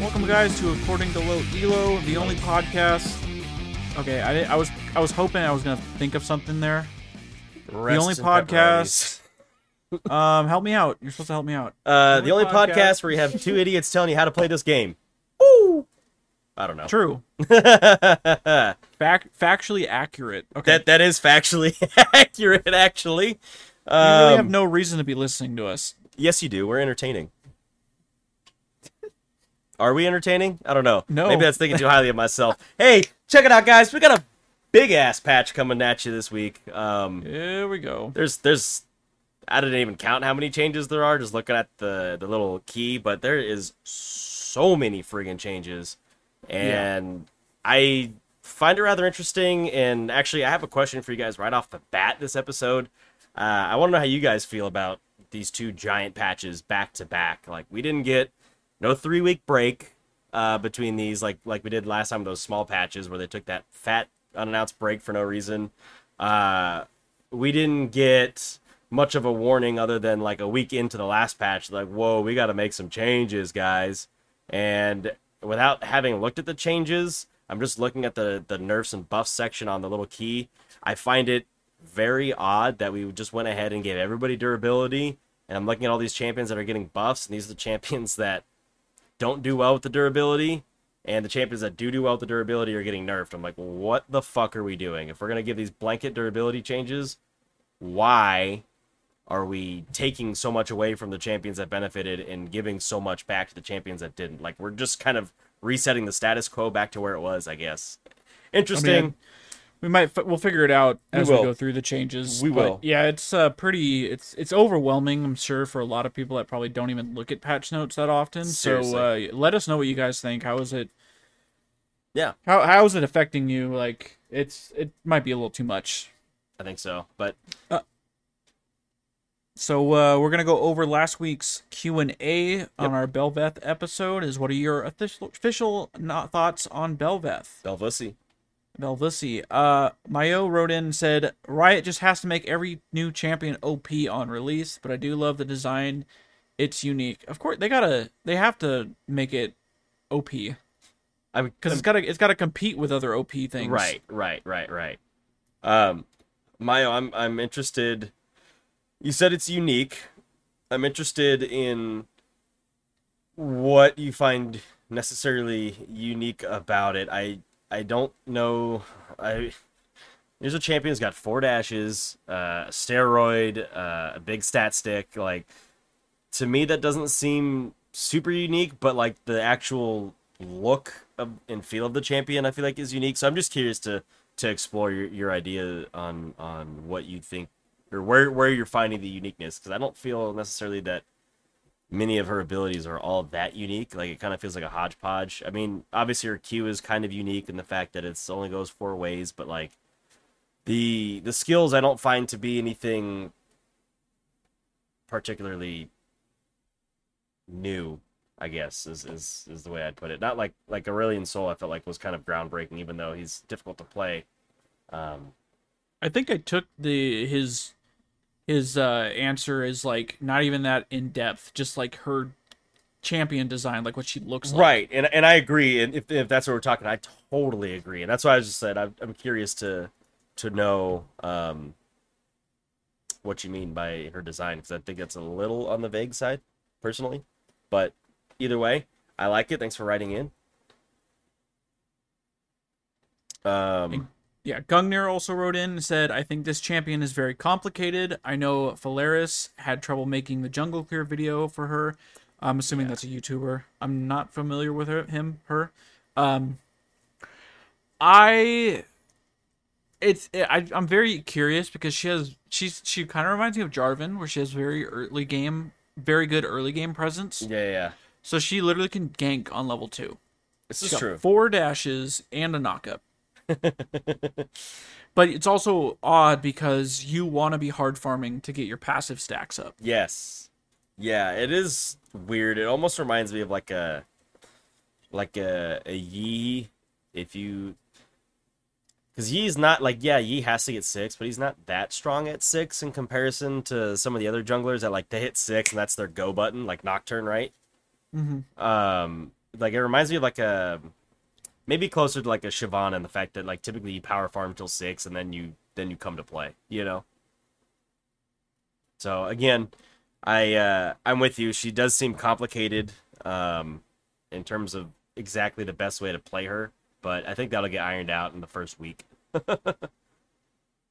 Welcome, guys, to According to Low Elo, the only podcast. Okay, I, I was I was hoping I was gonna think of something there. the only podcast. um, help me out. You're supposed to help me out. Uh, The the only only podcast- podcast where you have two idiots telling you how to play this game. I don't know. True. Fact, factually accurate. Okay. That that is factually accurate, actually. you really Um, have no reason to be listening to us. yes, you do. We're entertaining. Are we entertaining? I don't know. No. Maybe that's thinking too highly of myself. Hey, check it out, guys. We got a big ass patch coming at you this week. Um, Here we go. there's there's I didn't even count how many changes there are just looking at the the little key, but there is so many friggin' changes, and I find it rather interesting. And actually, I have a question for you guys right off the bat this episode. Uh, I want to know how you guys feel about these two giant patches back to back. Like we didn't get no three week break uh, between these, like like we did last time. with Those small patches where they took that fat unannounced break for no reason. Uh, we didn't get much of a warning other than like a week into the last patch like whoa we got to make some changes guys and without having looked at the changes i'm just looking at the the nerfs and buffs section on the little key. I find it very odd that we just went ahead and gave everybody durability and i'm looking at all these champions that are getting buffs and these are the champions that don't do well with the durability and the champions that do do well with the durability are getting nerfed. I'm like what the fuck are we doing? If we're to give these blanket durability changes why are we taking so much away from the champions that benefited and giving so much back to the champions that didn't? Like we're just kind of resetting the status quo back to where it was, I guess. Interesting. We might f- we'll figure it out We as we, will. go through the changes. We but will. Yeah, it's uh, pretty. It's it's overwhelming. I'm sure for a lot of people that probably don't even look at patch notes that often. So uh, let us know what you guys think. How is it? yeah, How how is it affecting you? Like it's it might be a little too much. I think so. But So uh, we're gonna go over last week's Q and A on our Bel'Veth episode. Is what are your official official not thoughts on Bel'Veth? Belvussy. Belvissi. Uh, Mayo wrote in and said Riot just has to make every new champion OP on release, but I do love the design. It's unique. Of course, they gotta they have to make it OP because I mean, it's gotta it's gotta compete with other OP things. right, right, right, right. Um, Mayo, I'm I'm interested. You said it's unique. I'm interested in what you find necessarily unique about it. I I don't know. I there's a champion who's got four dashes, uh, a steroid, uh, a big stat stick. Like to me, that doesn't seem super unique, but like the actual look of, and feel of the champion, I feel like is unique. So I'm just curious to to explore your, your idea on on what you think or where where you're finding the uniqueness because I don't feel necessarily that many of her abilities are all that unique. Like it kind of feels like a hodgepodge. I mean, obviously her Q is kind of unique in the fact that it's only goes four ways, but like the the skills I don't find to be anything particularly new. I guess is, is is the way I'd put it. Not like like Aurelion Sol. I felt like was kind of groundbreaking, even though he's difficult to play. Um, I think I took the his his uh answer is like not even that in depth, just like her champion design, like what she looks like. Right, and and I agree. And if, if that's what we're talking, I totally agree. And that's why I just said I'm, I'm curious to to know um, what you mean by her design because I think it's a little on the vague side, personally. But either way, I like it. Thanks for writing in. Um, Yeah, Gungnir also wrote in and said, I think this champion is very complicated. I know Phalaris had trouble making the jungle clear video for her. I'm assuming that's a YouTuber. I'm not familiar with her, him, her. Um, I, it's, I, I'm very curious because she has, she's, she kind of reminds me of Jarvan, where she has very early game, very good early game presence. yeah, yeah, yeah. So she literally can gank on level two. This is true. Four dashes and a knockup. but it's also odd because you want to be hard farming to get your passive stacks up. Yes. Yeah, it is weird. It almost reminds me of like a like a a Yi if you Because he's not like yeah, Yi has to get six, but he's not that strong at six in comparison to some of the other junglers that like they hit six and that's their go button, like Nocturne, right? Mm-hmm. Um, like it reminds me of like a maybe closer to like a Shyvana and the fact that like typically you power farm till six and then you then you come to play, you know. So again, I uh, I'm with you. She does seem complicated um, in terms of exactly the best way to play her, but I think that'll get ironed out in the first week.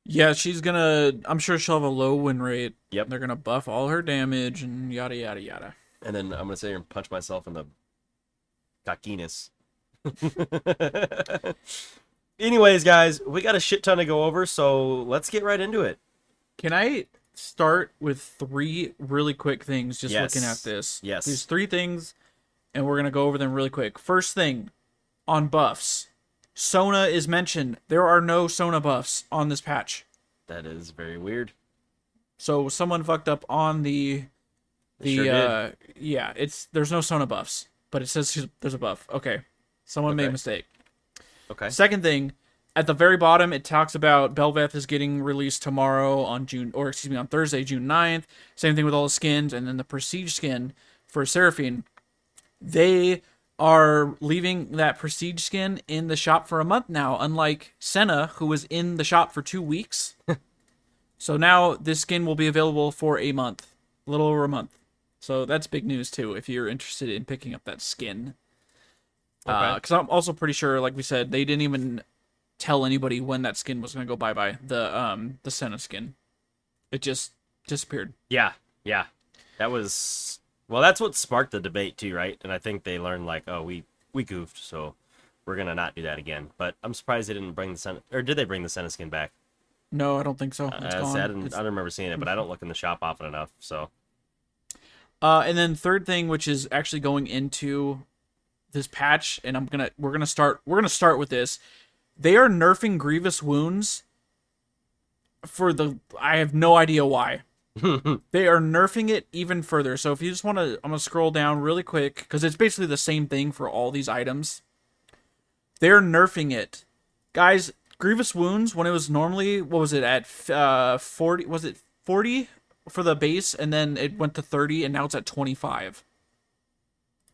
Yeah, she's gonna. I'm sure she'll have a low win rate. Yep. They're gonna buff all her damage and yada yada yada. And then I'm gonna sit here and punch myself in the cockiness. Anyways, guys, we got a shit ton to go over, so let's get right into it. Can I start with three really quick things? Just Yes. looking at this. Yes. There's three things, and we're gonna go over them really quick. First thing, on buffs, Sona is mentioned. There are no Sona buffs on this patch. That is very weird. So someone fucked up on the the sure did. uh yeah, it's there's no Sona buffs, but it says there's a buff. Okay. Someone made a mistake. Okay. Second thing, at the very bottom it talks about Bel'Veth is getting released tomorrow on June or excuse me on Thursday, June 9th. Same thing with all the skins and then the prestige skin for Seraphine. They are leaving that prestige skin in the shop for a month now, unlike Senna, who was in the shop for two weeks. so now this skin will be available for a month, a little over a month. So that's big news too if you're interested in picking up that skin. Okay. Because I'm also pretty sure, like we said, they didn't even tell anybody when that skin was going to go bye bye. The um the Senna skin, it just disappeared. Yeah, yeah. That was well. That's what sparked the debate too, right? And I think they learned like, oh, we we goofed, so we're gonna not do that again. But I'm surprised they didn't bring the Senna, or did they bring the Senna skin back? No, I don't think so. It's Uh, gone. I, didn't, I don't remember seeing it, but I don't look in the shop often enough. So Uh, and then third thing, which is actually going into this patch, and I'm gonna we're gonna start we're gonna start with this. They are nerfing grievous wounds for the I have no idea why. they are nerfing it even further. So if you just want to, I'm gonna scroll down really quick because it's basically the same thing for all these items. They're nerfing it, guys. Grievous wounds when it was normally what was it at uh 40 was it 40 for the base and then it went to 30 and now it's at 25.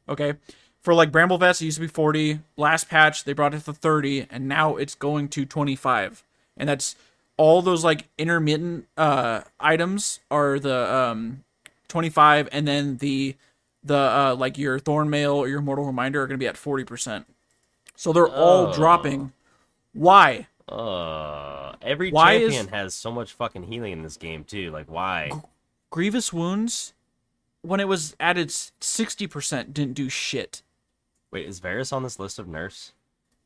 Okay. For like Bramble Vest, it used to be 40. Last patch, they brought it to 30, and now it's going to 25. And that's all those like intermittent uh items are the um 25, and then the the uh like your Thornmail or your Mortal Reminder are gonna be at 40%. So they're all Oh. dropping. Why? uh, every Why is- champion has so much fucking healing in this game too. Like why? Grievous wounds, when it was at its 60%, didn't do shit. Wait, is Varus on this list of nerfs?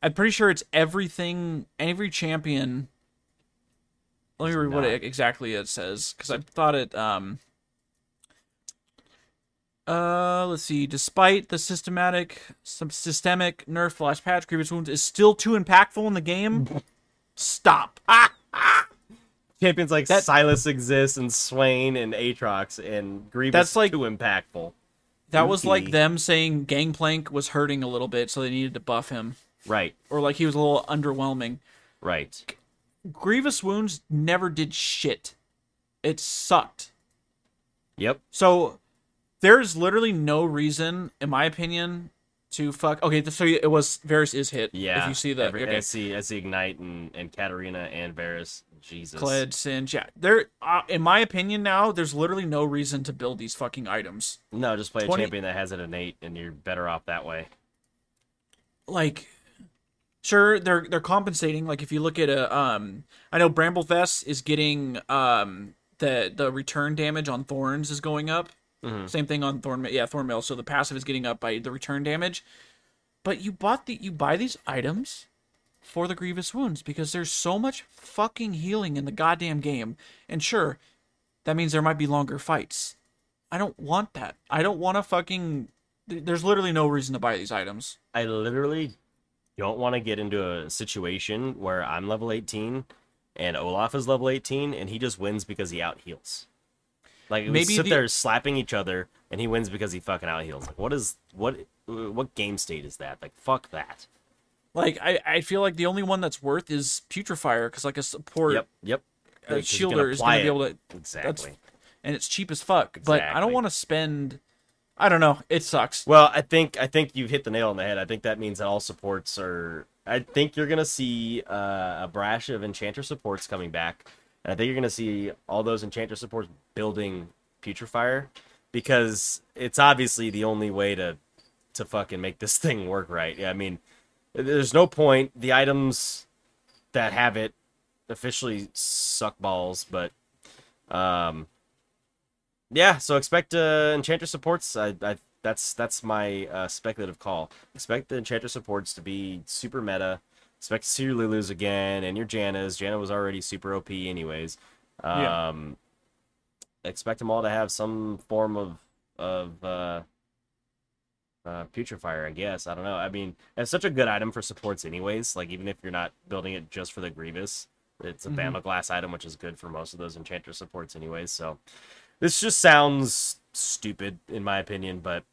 I'm pretty sure it's everything, every champion. Let me read what it exactly it says because I thought it. Um. Uh, let's see. Despite the systematic, some systemic nerf flash patch, grievous wounds is still too impactful in the game. Stop. Ah, Champions like That- Sylas exists and Swain and Aatrox and Grievous That's like- too impactful. That was like them saying Gangplank was hurting a little bit, so they needed to buff him, Right, or like he was a little underwhelming. right. Grievous wounds never did shit. It sucked. Yep. So there's literally no reason, in my opinion, to fuck. Okay, so it was Varus is hit. Yeah. If you see that, Every, okay. I see. I see Ignite and and Katarina and Varus. Jesus. Kled, Singe, yeah. There, uh, in my opinion, now there's literally no reason to build these fucking items. No, just play 20 a champion that has an innate, and you're better off that way. Like, sure, they're they're compensating. Like, if you look at a, um, I know Bramble Vest is getting um the the return damage on Thorns is going up. Mhm. Same thing on Thorn, yeah, Thornmail. So the passive is getting up by the return damage. But you bought the you buy these items for the grievous wounds because there's so much fucking healing in the goddamn game. And sure, that means there might be longer fights. I don't want that. I don't want to fucking. There's literally no reason to buy these items. I literally don't want to get into a situation where I'm level 18 and Olaf is level 18 and he just wins because he out heals. Like we sit the- there slapping each other and he wins because he fucking out heals. Like what is what what game state is that? Like fuck that. Like I, I feel like the only one that's worth is Putrifier because like a support Yep, yep. uh, can shielder is gonna be able to Exactly. and it's cheap as fuck. But I don't want to spend. I don't know. It sucks. Well, I think I think you've hit the nail on the head. I think that means that all supports are. I think you're gonna see uh, a brash of enchanter supports coming back, and I think you're gonna see all those enchanter supports building Putrifier because it's obviously the only way to to fucking make this thing work right. Yeah, I mean, there's no point. The items that have it officially suck balls, but um, yeah. So expect uh, enchanter supports. I, I that's that's my uh, speculative call. Expect the enchanter supports to be super meta. Expect to see your Lulus again and your Jannas. Janna was already super OP anyways. Yeah. Um, expect them all to have some form of of uh, uh, Putrifier. I guess I don't know. I mean, it's such a good item for supports anyways. Like even if you're not building it just for the Grievous, it's a Mhm. Bama glass item, which is good for most of those enchanter supports anyways. So this just sounds stupid in my opinion, but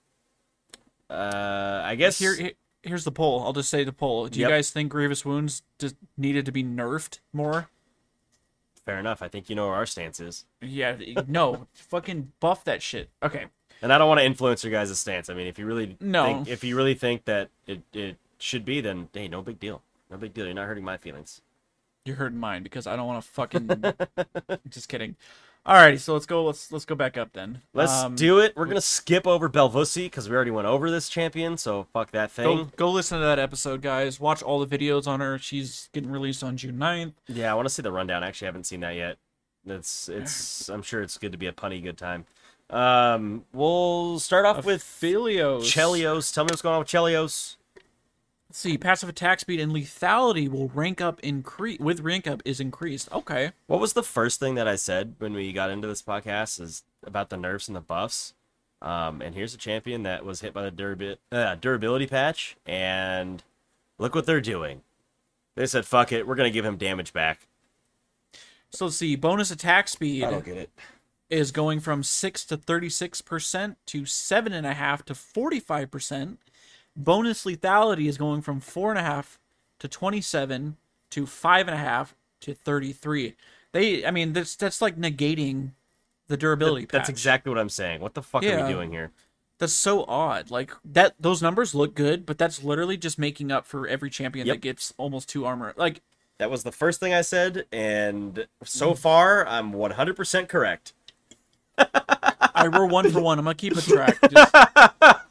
uh, I guess Here, here- here's the poll. I'll just say the poll. Do you guys think Grievous Wounds just needed to be nerfed more? fair enough. I think you know where our stance is, Yeah. no. Fucking buff that shit. Okay. and I don't want to influence your guys' stance. I mean, if you really No. think, if you really think that it it should be, then hey, no big deal. No big deal. You're not hurting my feelings. You're hurting mine because I don't want to fucking. just kidding. Alrighty, so let's go. Let's let's go back up then. Let's Um, do it. We're gonna skip over Belvusi because we already went over this champion. So fuck that thing. go listen to that episode, guys. Watch all the videos on her. She's getting released on June 9th. Yeah, I want to see the rundown. I actually, I haven't seen that yet. It's it's. I'm sure it's good to be a punny good time. Um, we'll start off with Philios. Chelios. Tell me what's going on with Chelios. Let's see, passive attack speed and lethality will rank up increase with rank up is increased. Okay. What was the first thing that I said when we got into this podcast? Is about the nerfs and the buffs. Um, and here's a champion that was hit by the durabi- uh, durability patch, and look what they're doing. They said, "Fuck it, we're gonna give him damage back." So let's see, bonus attack speed I don't get it. is going from six to thirty six percent to seven and a half to forty five percent. Bonus lethality is going from four and a half to twenty seven to five and a half to thirty three. They, I mean, that's that's like negating the durability. That's patch. exactly what I'm saying. What the fuck are Yeah. we doing here? That's so odd. Like that, those numbers look good, but that's literally just making up for every champion Yep. that gets almost two armor. Like That was the first thing I said, and Mm. so far I'm 100% correct. I we're one for one. I'm gonna keep a track. Just,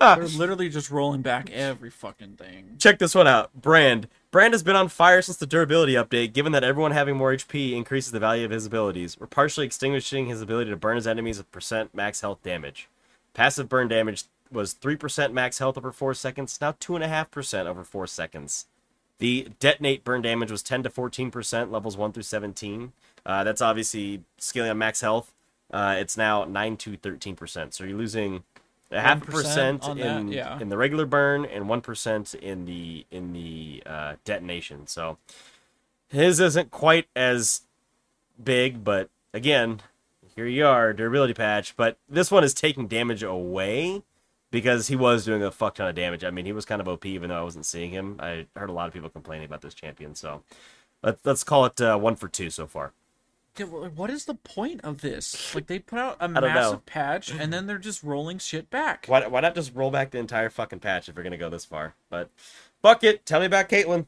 they're literally just rolling back every fucking thing. Check this one out. Brand. Brand has been on fire since the durability update, given that everyone having more HP increases the value of his abilities. We're partially extinguishing his ability to burn his enemies with percent max health damage. Passive burn damage was 3% max health over 4 seconds, now 2.5% over 4 seconds. The detonate burn damage was 10 to 14%, levels 1 through 17. Uh, that's obviously scaling on max health. Uh, it's now 9 to 13%. So you're losing a half a percent that, in, yeah. in the regular burn and 1% in the in the uh, detonation. So his isn't quite as big, but again, here you are, durability patch. But this one is taking damage away because he was doing a fuck ton of damage. I mean, he was kind of OP even though I wasn't seeing him. I heard a lot of people complaining about this champion, so let's let's call it uh, one for two so far. What is the point of this? Like they put out a know. massive patch and then they're just rolling shit back. Why why not just roll back the entire fucking patch if we're gonna go this far? But fuck it. Tell me about Caitlyn.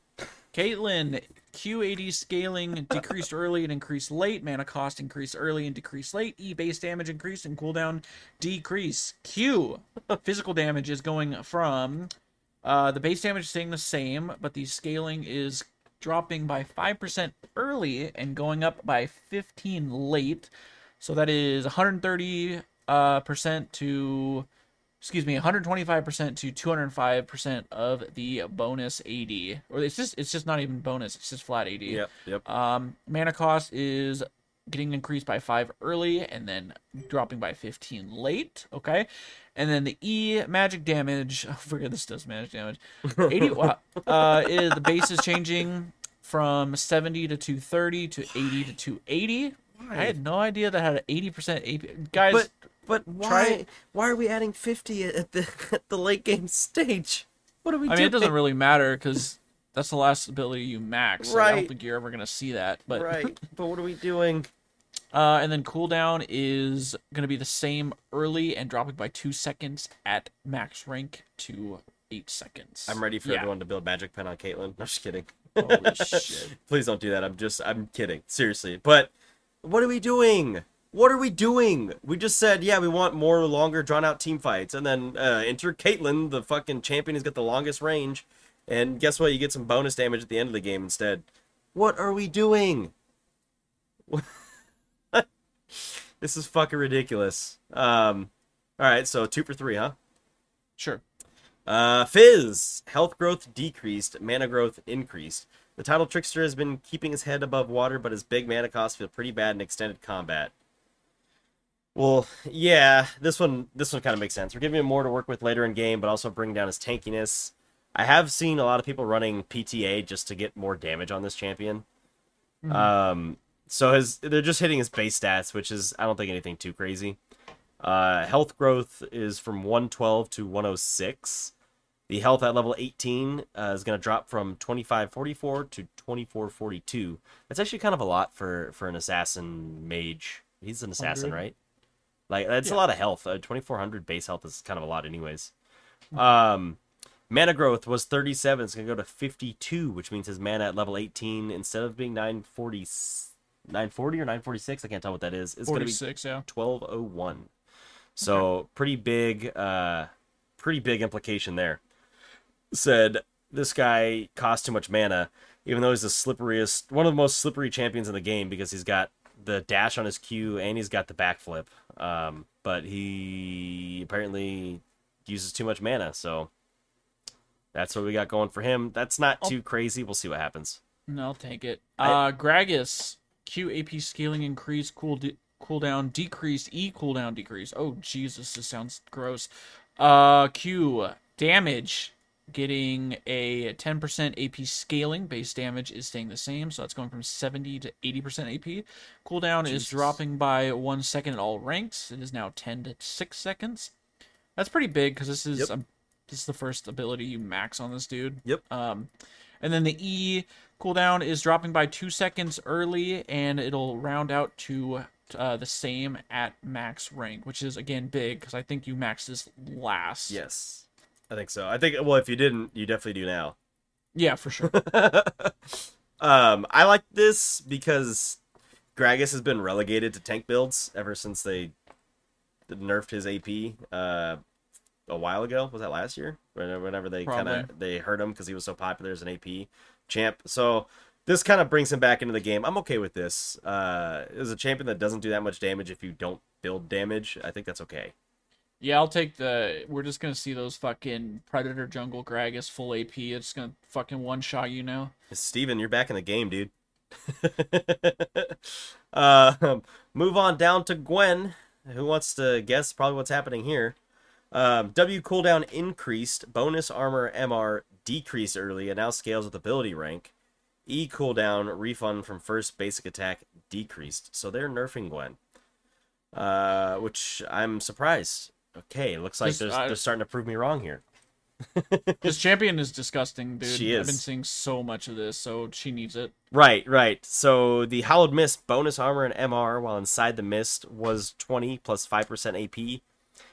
Caitlyn, Q AD scaling decreased early and increased late. Mana cost increased early and decreased late. E base damage increased and cooldown decrease. Q physical damage is going from uh, the base damage staying the same, but the scaling is dropping by 5% early and going up by 15 late. So that is 130 uh, percent to excuse me 125% to 205% of the bonus AD or it's just it's just not even bonus it's just flat AD. Yep, yep. Um mana cost is getting increased by 5 early and then dropping by 15 late, okay? And then the E magic damage, I forget this does magic damage. 80 wow, uh is, the base is changing from 70 to 230 to 80 to 280. Why? I had no idea that had an 80% AP. Guys, But but why Try- why are we adding fifty at the at the late game stage? What are we I mean, it doesn't really matter because that's the last ability you max. So I don't think you're ever gonna see that. But right. But what are we doing? Uh, and then cooldown is gonna be the same early and dropping by two seconds at max rank to eight seconds. I'm ready for Yeah. everyone to build magic pen on Caitlyn. I'm just kidding. Holy shit. Please don't do that. I'm just I'm kidding. Seriously. But what are we doing? What are we doing? We just said, yeah, we want more longer drawn out team fights. And then uh, enter Caitlyn, the fucking champion who's got the longest range. And guess what? You get some bonus damage at the end of the game instead. What are we doing? this is fucking ridiculous. Um, all right, so two for three, huh? Sure. Uh, Fizz, health growth decreased, mana growth increased. The Tidal Trickster has been keeping his head above water, but his big mana costs feel pretty bad in extended combat. Well, yeah, this one this one kind of makes sense. We're giving him more to work with later in game, but also bring down his tankiness. I have seen a lot of people running PTA just to get more damage on this champion. Um, so his they're just hitting his base stats, which is I don't think anything too crazy. Uh, health growth is from 112 to 106. The health at level 18 uh, is going to drop from 2544 to 2442. That's actually kind of a lot for for an assassin mage. He's an assassin, 100. right? Like that's a lot of health. Uh, 2400 base health is kind of a lot, anyways. Um, mana growth was 37. It's going to go to 52, which means his mana at level 18 instead of being 940, 940 or 946, I can't tell what that is. It's going to be 46, yeah. 1201. So pretty big, uh, pretty big implication there. Said this guy costs too much mana, even though he's the slipperiest, one of the most slippery champions in the game because he's got the dash on his Q and he's got the backflip. Um, but he apparently uses too much mana, so that's what we got going for him. That's not too crazy. We'll see what happens. No, I'll take it. I- Uh, Gragas, Q AP scaling increase, cool de- cooldown decreased, E cooldown decrease. Oh Jesus, this sounds gross. Uh, Q damage getting a 10% AP scaling. Base damage is staying the same, so that's going from 70 to 80% AP. Cooldown is dropping by one second at all ranks. It is now 10 to 6 seconds. That's pretty big because this is Yep. um, this is the first ability you max on this dude. Yep. Um, and then the E cooldown is dropping by two seconds early, and it'll round out to uh, the same at max rank, which is again big because I think you max this last. Yes, I think so. I think well, if you didn't, you definitely do now. Yeah, for sure. um, I like this because Gragas has been relegated to tank builds ever since they nerfed his AP uh, a while ago. Was that last year? Whenever whenever they kind of they hurt him because he was so popular as an AP champ. So this kind of brings him back into the game. I'm okay with this. Uh, as a champion that doesn't do that much damage if you don't build damage, I think that's okay. yeah, I'll take the. We're just gonna see those fucking Predator Jungle Gragas full AP. It's gonna fucking one shot you now. Steven, you're back in the game, dude. uh, move on down to Gwen. Who wants to guess probably what's happening here? Um, w cooldown increased, bonus armor MR decreased early, and now scales with ability rank. E cooldown refund from first basic attack decreased. So they're nerfing Gwen, uh, which I'm surprised. Okay, looks like they're, I- they're starting to prove me wrong here. This champion is disgusting, dude. She is. I've been seeing so much of this, so she needs it. Right, right. So the Hallowed Mist bonus armor and MR while inside the mist was 20 plus 5% AP.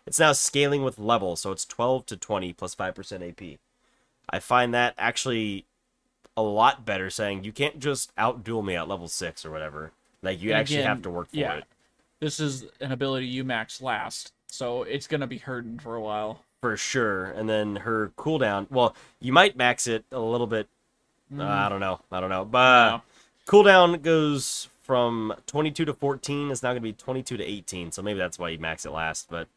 It's now scaling with level, so it's 12 to 20 plus 5% AP. I find that actually a lot better saying you can't just outduel me at level 6 or whatever. Like you And actually again, have to work for yeah. it. This is an ability you max last, so it's gonna be hurting for a while. For sure. And then her cooldown, well, you might max it a little bit. uh, I don't know. I don't know. But No. cooldown goes from 22 to 14 it's now going to be 22 to 18 so maybe that's why you max it last but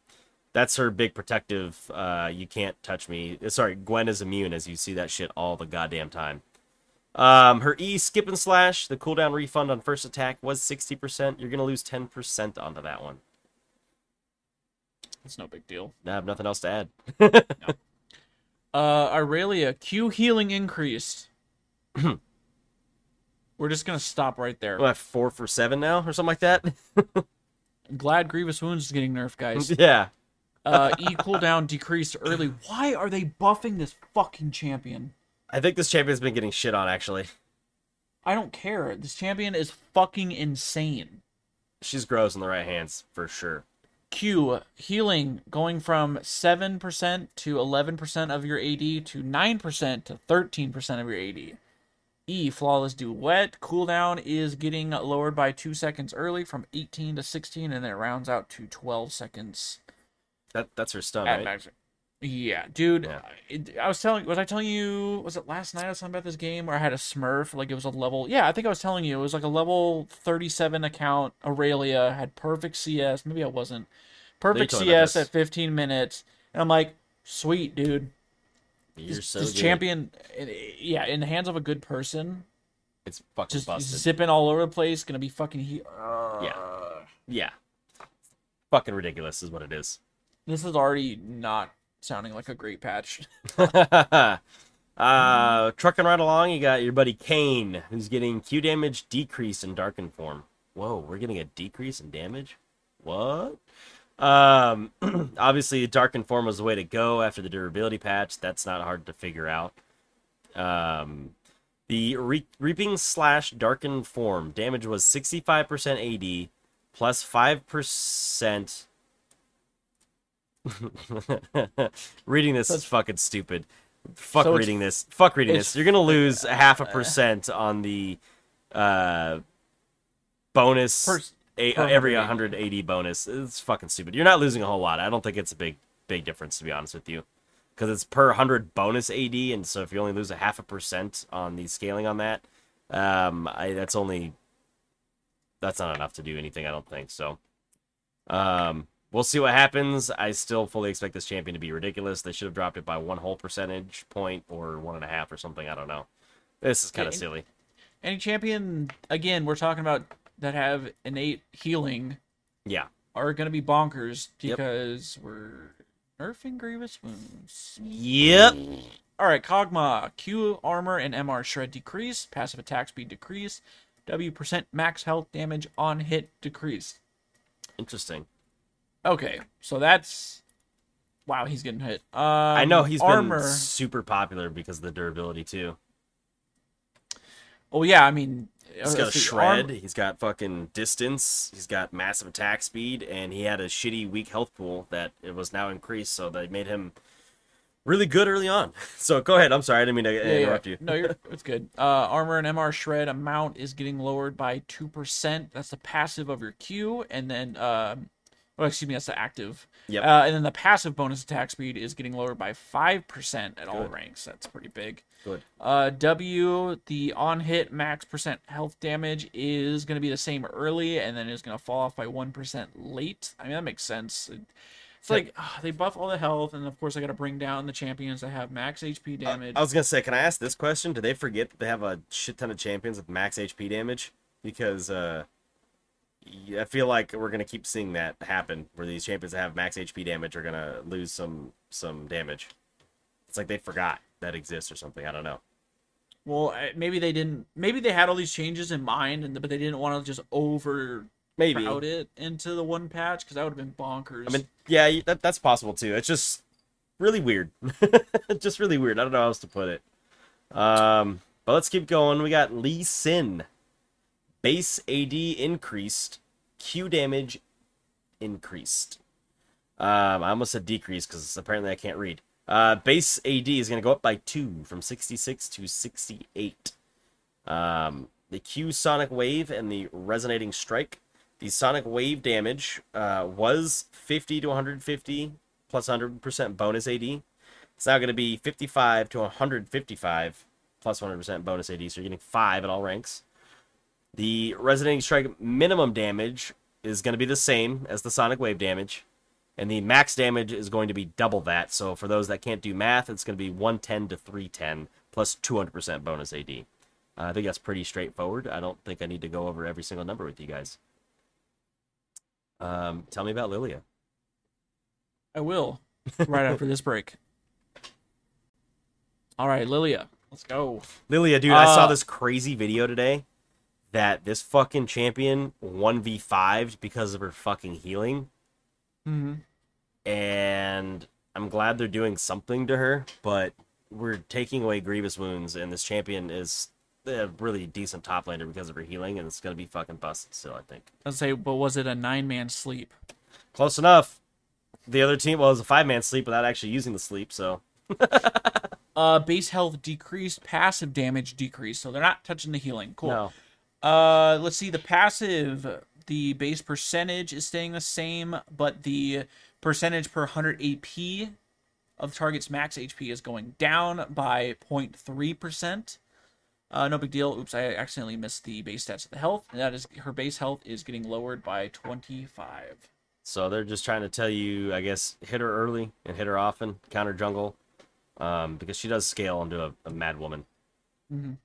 that's her big protective uh you can't touch me. Uh, sorry gwen is immune as you see that shit all the goddamn time. Um her e skip and slash. The cooldown refund on first attack was 60% you're going to lose 10% onto that one. It's no big deal. i have nothing else to add. Uh, Irelia, Q healing increased. We're just gonna stop right there. We What, four for seven now or something like that? Glad Grievous Wounds is getting nerfed, guys. yeah Uh, e cooldown decreased early. Why are they buffing this fucking champion? I think this champion's been getting shit on actually. I don't care. This champion is fucking insane. She's gross in the right hands for sure. Q healing going from 7% to 11% of your AD to 9% to 13% of your AD. E flawless duet cooldown is getting lowered by 2 seconds early from 18 to 16 and then it rounds out to 12 seconds. That that's her stuff, right? Yeah, dude. Yeah. I was telling was I telling you was it last night I was talking about this game where I had a Smurf like it was a level Yeah, I think I was telling you it was like a level 37 account Irelia had perfect CS, maybe I wasn't. Perfect told me about CS at 15 minutes and I'm like, "Sweet, dude. You're This, so this champion eh, yeah, in the hands of a good person, It's fucking just busted. zipping all over the place, to be fucking he- Yeah. yeah. Fucking ridiculous is what it is. This is already not sounding like a great patch. uh, trucking right along, you got your buddy Kayn, who's getting Q damage decrease in darkened form. Whoa, we're getting a decrease in damage? What? Um, obviously, darkened form was the way to go after the durability patch. That's not hard to figure out. Um, the re- reaping slash darkened form damage was 65% AD plus 5% reading this is fucking stupid. Fuck So reading this. Fuck reading this. You're gonna lose a half a percent on the uh, bonus Per- a, per every 180. 180 bonus. It's fucking stupid. You're not losing a whole lot. I don't think it's a big big difference to be honest with you, because it's per 100 bonus AD, and so if you only lose a half a percent on the scaling on that, um, I, that's only that's not enough to do anything. I don't think so. Um, we'll see what happens. I still fully expect this champion to be ridiculous. They should have dropped it by one whole percentage point or one and a half or something. I don't know. This is kind of silly. Any champion again, we're talking about that have innate healing Yeah. are going to be bonkers Yep. because we're nerfing grievous wounds. Yep. All right, Kog'Maw, Q armor and MR shred decrease, passive attack speed decrease, W percent max health damage on hit decrease. Interesting. Okay, so that's wow, he's getting hit. Um, I know he's armor. been super popular because of the durability too. Oh yeah, I mean, he's got a shred. arm- He's got fucking distance. He's got massive attack speed, and he had a shitty weak health pool that it was now increased, so they made him really good early on. So go ahead. I'm sorry, I didn't mean to Yeah, yeah. interrupt you. No, you're it's good. Uh, armor and MR shred amount is getting lowered by two percent. That's the passive of your Q, and then um, oh, excuse me, that's the active. Yep. Uh, and then the passive bonus attack speed is getting lowered by five percent at all ranks. That's pretty big. Good. Uh, W, the on hit max percent health damage is going to be the same early, and then is going to fall off by one percent late. I mean that makes sense. It's like ah, they buff all the health, and of course I got to bring down the champions that have max HP damage. I was gonna say, can I ask this question? Do they forget that they have a shit ton of champions with max HP damage? Because uh, I feel like we're gonna keep seeing that happen, where these champions that have max HP damage are gonna lose some some damage. It's like they forgot that exists or something. I don't know. Well, maybe they didn't. Maybe they had all these changes in mind, and but they didn't want to just over Maybe. crowd it into the one patch because that would have been bonkers. I mean, yeah, that, that's possible too. It's just really weird. just really weird. I don't know how else to put it. Um, but let's keep going. We got Lee Sin. Base AD increased. Q damage increased. Um, I almost said decreased because apparently I can't read. Uh, base AD is going to go up by two from 66 to 68. Um, the Q Sonic Wave and the Resonating Strike. The Sonic Wave damage uh, was 50 to 150 plus 100% bonus AD. It's now going to be 55 to 155 plus 100% bonus AD. So you're getting five at all ranks. The Resonating Strike minimum damage is going to be the same as the Sonic Wave damage. And the max damage is going to be double that. So for those that can't do math, it's going to be 110 to 310 plus 200% bonus AD. Uh, I think that's pretty straightforward. I don't think I need to go over every single number with you guys. Um, tell me about Lillia. I will right after this break. All right, Lillia, let's go. Lillia, dude, I saw Uh, this crazy video today that this fucking champion 1v5'd because of her fucking healing. Mm-hmm. And I'm glad they're doing something to her, but we're taking away Grievous wounds, and this champion is a really decent top laner because of her healing, and it's gonna be fucking busted still. I think. I'd say, but was it a nine man sleep? Close enough. The other team, well, it was a five man sleep without actually using the sleep, so. uh, base health decreased, passive damage decreased, so they're not touching the healing. Cool. No. Uh, let's see the passive. The base percentage is staying the same, but the percentage per 100 AP of target's max HP is going down by 0.3%. Uh, no big deal. Oops, I accidentally missed the base stats of the health. And that is her base health is getting lowered by 25. So they're just trying to tell you, I guess, hit her early and hit her often, counter jungle, um, because she does scale into a, a mad woman. Mhm.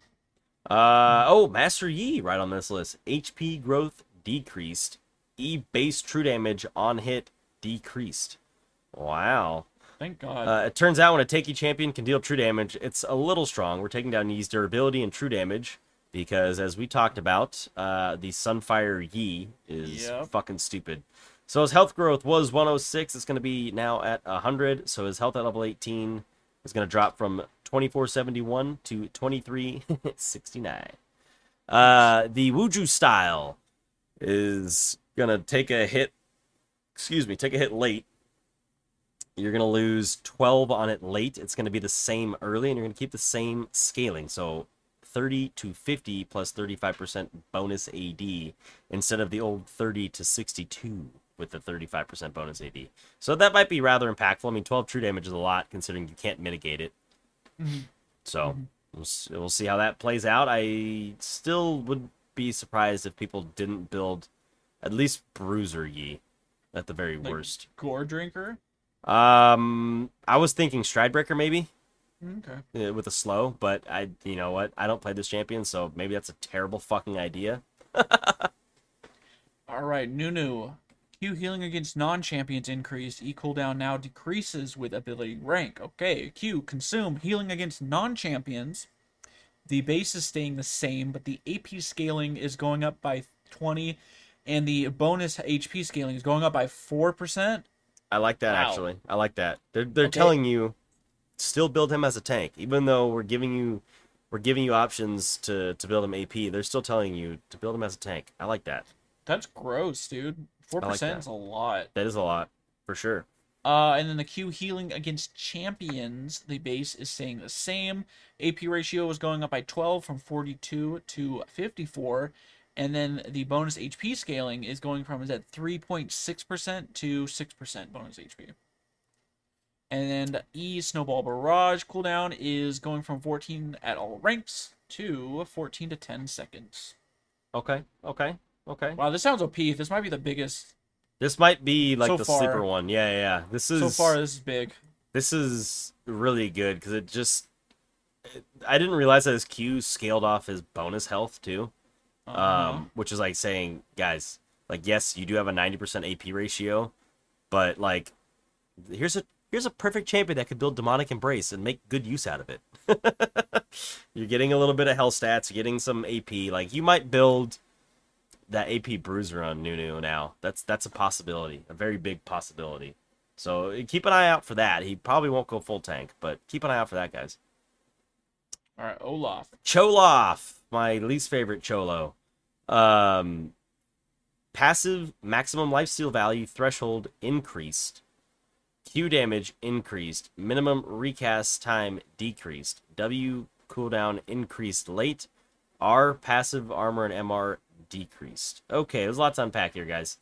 Uh, oh, Master Yi right on this list. HP growth decreased. E base true damage on hit decreased. Wow. Thank God. Uh, it turns out when a Takey champion can deal true damage, it's a little strong. We're taking down Yi's durability and true damage because, as we talked about, uh, the Sunfire Yi is Yep. fucking stupid. So his health growth was 106. It's going to be now at 100. So his health at level 18 is going to drop from 2471 to 2369. Uh, the Wuju style is to take a hit. Excuse me, take a hit late you're to lose 12 on it late. It's to be the same early, and you're to keep the same scaling. So 30 to 50 plus 35% bonus AD instead of the old 30 to 62 with the 35% bonus AD. So that might be rather impactful. I mean, 12 true damage is a lot considering you can't mitigate it. Mhm. So we'll, we'll see how that plays out. I still would be surprised if people didn't build at least Bruiser Yi at the very Like- worst. Goredrinker. Um, I was thinking Stridebreaker maybe Okay. uh, with a slow, but I, you know what? I don't play this champion, so maybe that's a terrible fucking idea. All right, Nunu. Q healing against non-champions increased. E cooldown now decreases with ability rank. Okay, Q consume healing against non-champions. The base is staying the same, but the AP scaling is going up by 20 and the bonus HP scaling is going up by 4%. I like that Wow. actually. I like that. They're they're Okay. telling you still build him as a tank, even though we're giving you we're giving you options to to build him AP. They're still telling you to build him as a tank. I like that. That's gross, dude. 4% like that. is a lot. That is a lot for sure. Uh, and then the Q healing against champions, the base is staying the same. AP ratio is going up by 12 from 42 to 54. And then the bonus HP scaling is going from is at 3.6% to 6% bonus HP. And then E Snowball Barrage cooldown is going from 14 at all ranks to 14 to 10 seconds. Okay. Okay. Okay. Wow, this sounds OP. This might be the biggest. This might be like So the far- sleeper one. Yeah, yeah, yeah. This is So far, this is big. this is really good because it just I didn't realize that his Q scaled off his bonus health too. Uh-huh. Um, which is like saying, guys, like yes, you do have a 90% AP ratio, but like here's a here's a perfect champion that could build demonic embrace and make good use out of it. you're getting a little bit of health stats, you're getting some AP. Like you might build that AP bruiser on Nunu now. That's that's a possibility, a very big possibility. So keep an eye out for that. He probably won't go full tank, but keep an eye out for that, guys. All right, Olaf. Choloff, my least favorite Cholo. Um, passive maximum lifesteal value threshold increased. Q damage increased. Minimum recast time decreased. W cooldown increased late. R passive armor and MR decreased. Okay, there's a lot to unpack here, guys.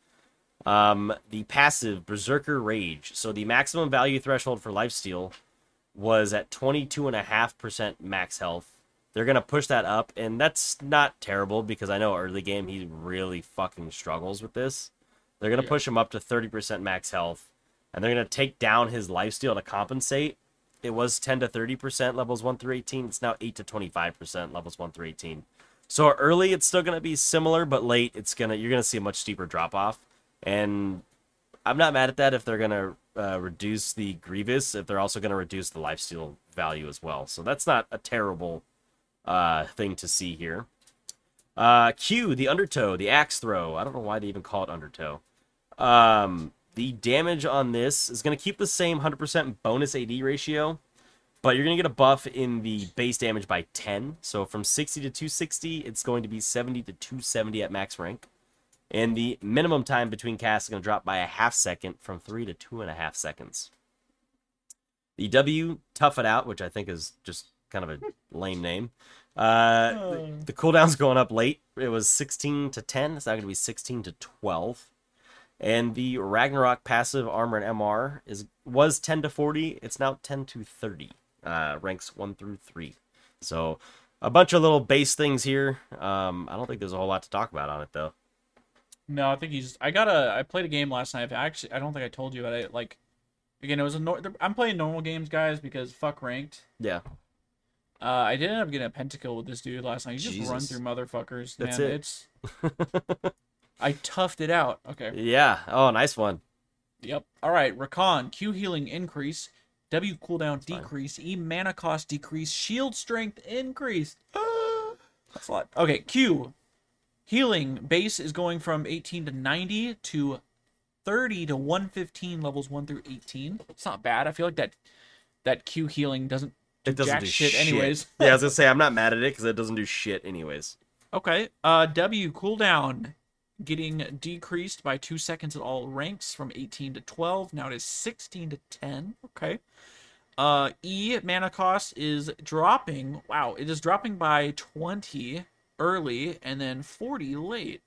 Um, the passive Berserker Rage. So the maximum value threshold for lifesteal was at 22.5% max health. They're going to push that up, and that's not terrible because I know early game he really fucking struggles with this. They're going to Yeah. push him up to 30% max health, and they're going to take down his lifesteal to compensate. It was 10 to 30% levels 1 through 18. It's now 8 to 25% levels 1 through 18. So early it's still going to be similar, but late it's going to you're going to see a much steeper drop off. And I'm not mad at that if they're gonna uh, reduce the Grievous, if they're also gonna reduce the lifesteal value as well. So that's not a terrible uh, thing to see here. Uh, Q, the Undertow, the Axe Throw. I don't know why they even call it Undertow. Um, the damage on this is gonna keep the same 100% bonus AD ratio, But you're going to get a buff in the base damage by 10. So from 60 to 260, it's going to be 70 to 270 at max rank. And the minimum time between casts is going to drop by a half second from three to two and a half seconds. The W, Tough It Out, which I think is just kind of a lame name. Uh, the, the cooldown's going up late. It was 16 to 10. It's now going to be 16 to 12. And the Ragnarok passive armor and MR is was 10 to 40. It's now 10 to 30. Uh, ranks 1 through 3. So a bunch of little base things here. Um, I don't think there's a whole lot to talk about on it though. No, I think he's. I got a. I played a game last night. I actually, I don't think I told you, but I like. Again, it was a. Nor- I'm playing normal games, guys, because fuck ranked. Yeah. Uh, I did end up getting a pentakill with this dude last night. You just run through motherfuckers. That's man. it. It's. I toughed it out. Okay. Yeah. Oh, nice one. Yep. All right. Rakan, Q healing increase, W cooldown decrease, E mana cost decrease, shield strength increased. That's a lot. Okay. Q healing base is going from 18 to 90 to 30 to 115 levels 1 through 18. It's not bad. I feel like that that Q healing doesn't do It doesn't jack do shit, anyways. yeah, I was gonna say I'm not mad at it because it doesn't do shit anyways. Okay. Uh, W cooldown getting decreased by two seconds at all ranks from 18 to 12. Now it is 16 to 10. Okay. Uh, E mana cost is dropping. Wow, it is dropping by 20 early and then 40 late.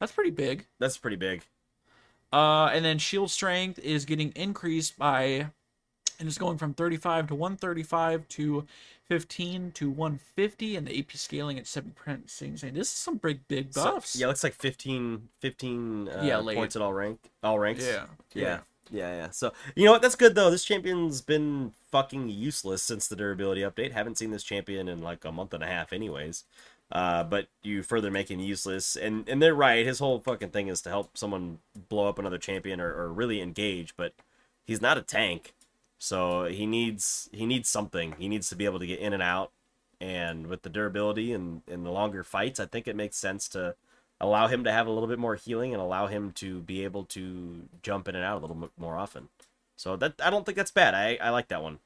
That's pretty big. That's pretty big. Uh, and then shield strength is getting increased by, and it's going from 35 to 135 to 15 to 150, and the AP scaling at 7%. Saying this is some big, big So- buffs. yeah, looks like 15, 15 uh, Yeah, late. points at all rank, all ranks. yeah, yeah, yeah, yeah. So you know what? That's good though. This champion's been fucking useless since the durability update. Haven't seen this champion in like a month and a half, anyways. Uh, but you further make him useless, and and they're right. His whole fucking thing is to help someone blow up another champion or, or really engage. But he's not a tank, so he needs he needs something. He needs to be able to get in and out. And with the durability and, and the longer fights, I think it makes sense to allow him to have a little bit more healing and allow him to be able to jump in and out a little bit more often. So that I don't think that's bad. I, I like that one.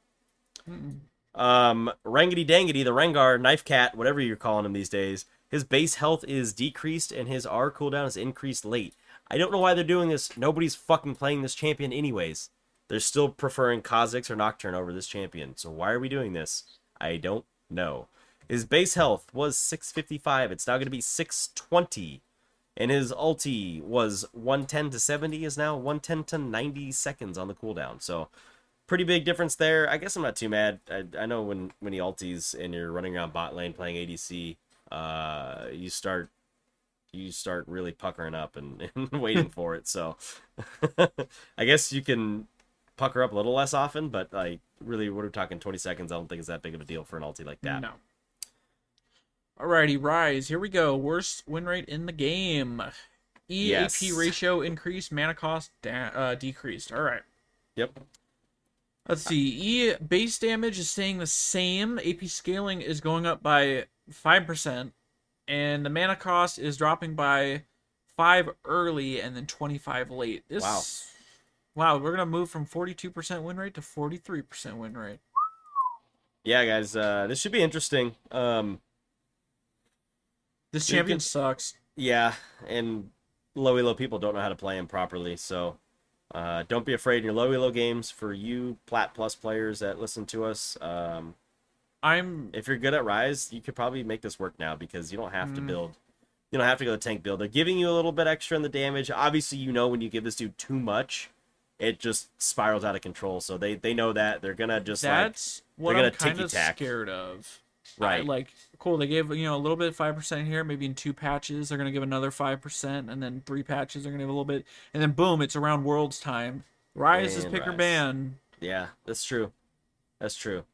Um, Rangity Dangity, the Rengar, Knife Cat, whatever you're calling him these days, his base health is decreased and his R cooldown is increased late. I don't know why they're doing this. Nobody's fucking playing this champion anyways. They're still preferring Kha'Zix or Nocturne over this champion. So why are we doing this? I don't know. His base health was 655. It's now going to be 620. And his ulti was 110 to 70 is now 110 to 90 seconds on the cooldown. So pretty big difference there. I guess I'm not too mad. I, I know when when he ultis and you're running around bot lane playing ADC, uh, you start you start really puckering up and, and waiting for it. So I guess you can pucker up a little less often, but like really, we're talking 20 seconds. I don't think it's that big of a deal for an ulti like that. No. Alrighty, Ryze. Here we go. Worst win rate in the game. EAP Yes. ratio increased, mana cost da- uh, decreased. All right. Yep. Let's see. E base damage is staying the same. AP scaling is going up by five percent, and the mana cost is dropping by five early and then twenty five late. This, Wow. We're gonna move from forty two percent win rate to forty three percent win rate. Yeah, guys, uh, this should be interesting. Um, This champion can- sucks. Yeah, and low elo people don't know how to play him properly, so uh, don't be afraid in your low elo games. For you Plat Plus players that listen to us, um, I'm if you're good at Ryze, you could probably make this work now because you don't have to Mm. build. You don't have to go tank build. They're giving you a little bit extra in the damage. Obviously, you know when you give this dude too much, it just spirals out of control. So they they know that they're gonna just like That's what they're I'm kind of scared of. Right. I, like cool. They gave you know a little bit five percent here. Maybe in two patches they're gonna give another five percent, and then three patches they're gonna give a little bit, and then boom, it's around Worlds time. Ryze is And pick or ban. yeah, that's true. That's true.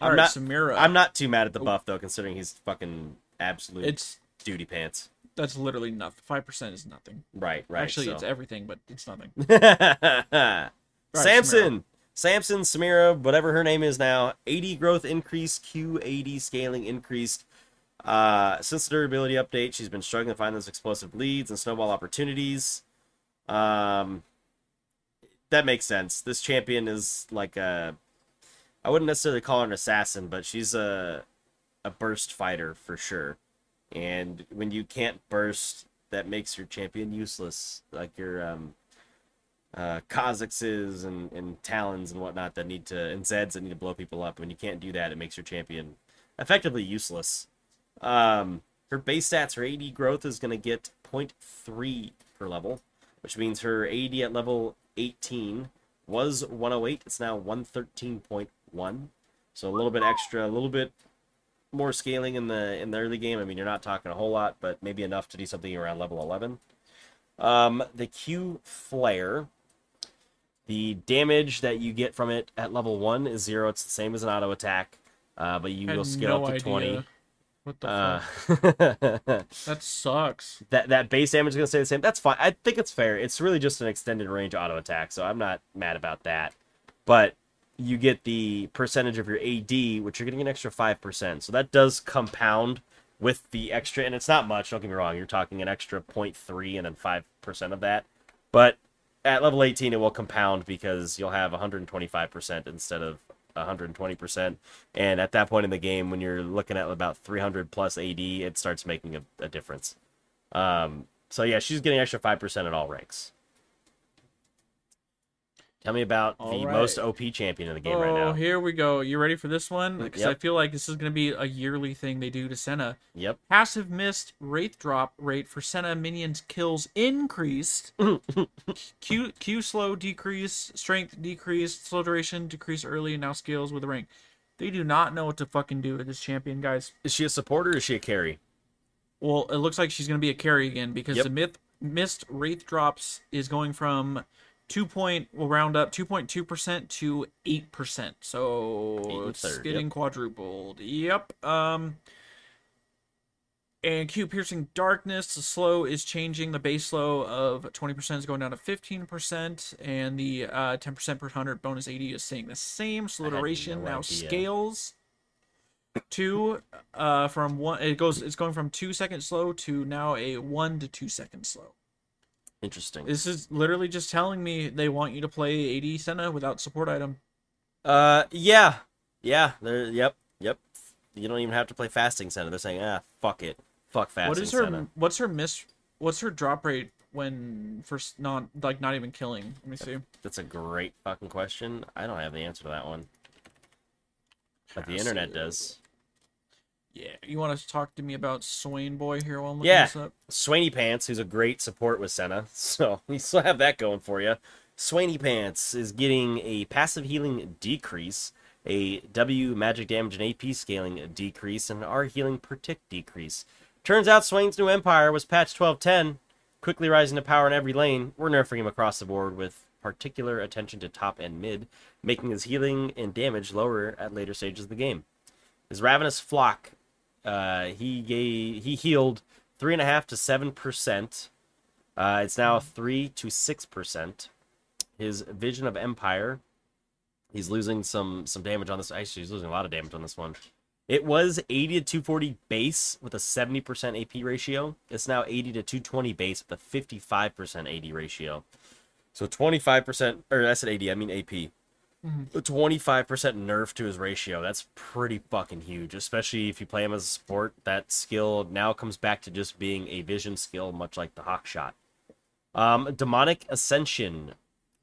All I'm right, not- Samira. I'm not too mad at the oh. buff though, considering he's fucking absolute It's duty pants. That's literally nothing. Five percent is nothing. Right, right. Actually, so. it's everything, but it's nothing. Samson, Samson, Samira, whatever her name is now, AD growth increase, Q AD scaling increased. Uh, since the durability update, she's been struggling to find those explosive leads and snowball opportunities. Um, that makes sense. This champion is like a I wouldn't necessarily call her an assassin, but she's a a burst fighter for sure. And when you can't burst, that makes your champion useless. Like your um, uh, Kha'Zixes and, and Talons and whatnot that need to and Zeds that need to blow people up. When you can't do that, it makes your champion effectively useless. Um, her base stats, her AD growth is going to get 0.3 per level, which means her AD at level 18 was 108. It's now 113.1. So a little bit extra, a little bit more scaling in the in the early game. I mean, you're not talking a whole lot, but maybe enough to do something around level 11. Um, the Q flare, the damage that you get from it at level one is zero. It's the same as an auto attack, uh, but you will scale no up to 20. What the Uh. That sucks. that that base damage is gonna stay the same. That's fine. I think it's fair. It's really just an extended range auto attack, so I'm not mad about that. But you get the percentage of your AD, which you're getting an extra five percent. So that does compound with the extra, and it's not much. Don't get me wrong. You're talking an extra 0.3 and then five percent of that. But at level 18, it will compound because you'll have 125 percent instead of 120%. And at that point in the game, when you're looking at about 300 plus AD, it starts making a, a difference. Um, so yeah, she's getting extra 5% at all ranks. Tell me about All the right. most OP champion in the game oh, right now. Oh, here we go. You ready for this one? Because I feel like this is going to be a yearly thing they do to Senna. Yep. Passive mist wraith drop rate for Senna minions kills increased. Q Q slow decrease, strength decreased, slow duration decrease early, and now scales with the rank. They do not know what to fucking do with this champion, guys. Is she a supporter or is she a carry? Well, it looks like she's going to be a carry again because Yep. the myth mist wraith drops is going from two point we'll round up two point two percent to eight percent. So it's third, getting quadrupled. Yep. Um. And Q piercing darkness, the slow is changing. The base slow of 20% is going down to 15%, and the uh, 10% per 100 bonus AD is staying the same. Slow I had duration no now idea. scales to uh from one it goes it's going from two second slow to now a one to two second slow Interesting. this is literally just telling me they want you to play AD Senna without support item Uh, yeah, yeah. There. Yep. Yep. You don't even have to play fasting center. They're saying, ah, fuck it, fuck fasting what is her center. what's her miss what's her drop rate when first not like not even killing let me see That's a great fucking question. I don't have the answer to that one, but the internet does. Yeah you want to talk to me about Swain boy here while I'm looking Yeah. this up Swainy Pants, who's a great support with Senna, so we still have that going for you. Swainy Pants is getting a passive healing decrease, a W magic damage and AP scaling decrease, and an R healing per tick decrece. Turns out Swain's new empire was patch 1210, quickly rising to power in every lane. We're nerfing him across the board with particular attention to top and mid, making his healing and damage lower at later stages of the game. His Ravenous Flock, uh, he gave, he healed three and a half to seven percent. Uh, it's now three to six percent. His Vision of Empire, he's losing some some damage on this. Actually, he's losing a lot of damage on this one. It was 80 to 240 base with a 70% AP ratio. It's now 80 to 220 base with a 55% AD ratio. So 25%, or I said AD, I mean AP. A 25% nerf to his ratio. That's pretty fucking huge, especially if you play him as a support. That skill now comes back to just being a vision skill, much like the Hawk Shot. Um, Demonic Ascension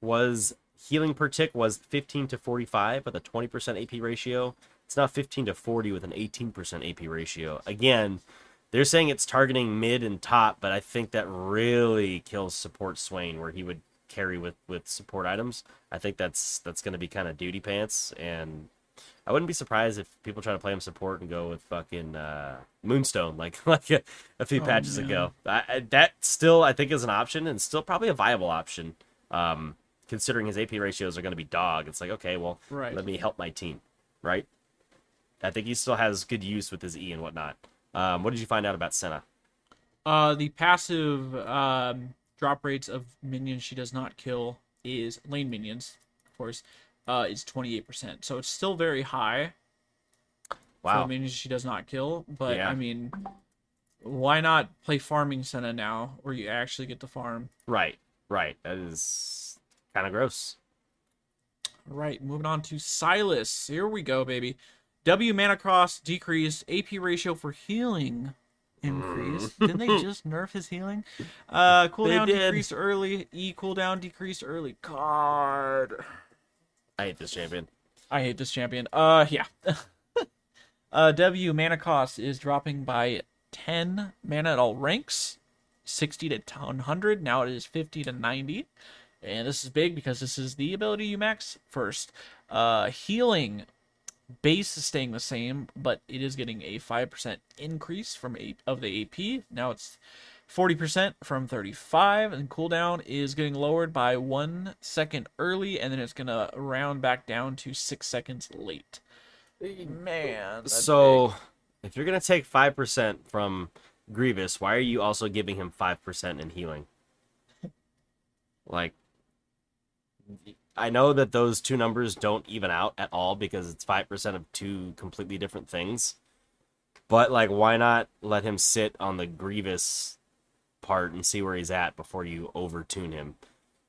was healing per tick was 15 to 45 with a 20% AP ratio. It's now 15 to 40 with an 18% AP ratio. Again, they're saying it's targeting mid and top, but I think that really kills support Swain where he would carry with with support items. I think that's that's going to be kind of duty pants and I wouldn't be surprised if people try to play him support and go with fucking uh, Moonstone like like a, a few Oh, patches no. ago. I, I, that still I think is an option and still probably a viable option. Um, considering his AP ratios are going to be dog, it's like okay, well, Right. let me help my team, right? I think he still has good use with his E and whatnot. Um, what did you find out about Senna? Uh, the passive um, drop rates of minions she does not kill is lane minions, of course, uh, is twenty eight percent. So it's still very high for Wow, the minions she does not kill. But Yeah. I mean, why not play farming Senna now, where you actually get to farm? right, right. That is kind of gross. Right. moving on to Sylas. Here we go, baby. W mana cost decreased. AP ratio for healing increased. Didn't they just nerf his healing? Uh, cooldown did. decreased early. E cooldown decreased early. God, I hate this champion. I hate this champion. Uh, yeah. uh, W mana cost is dropping by 10 mana at all ranks, 60 to 100. Now it is 50 to 90. And this is big because this is the ability you max first. Uh, healing base is staying the same, but it is getting a 5% increase from eight of the AP. Now it's 40% from 35, and cooldown is getting lowered by one second early, and then it's gonna round back down to six seconds late. Man, so, if you're gonna take five percent from Grievous, why are you also giving him five percent in healing? Like, I know that those two numbers don't even out at all because it's five percent of two completely different things. But like, why not let him sit on the Grievous part and see where he's at before you overtune him?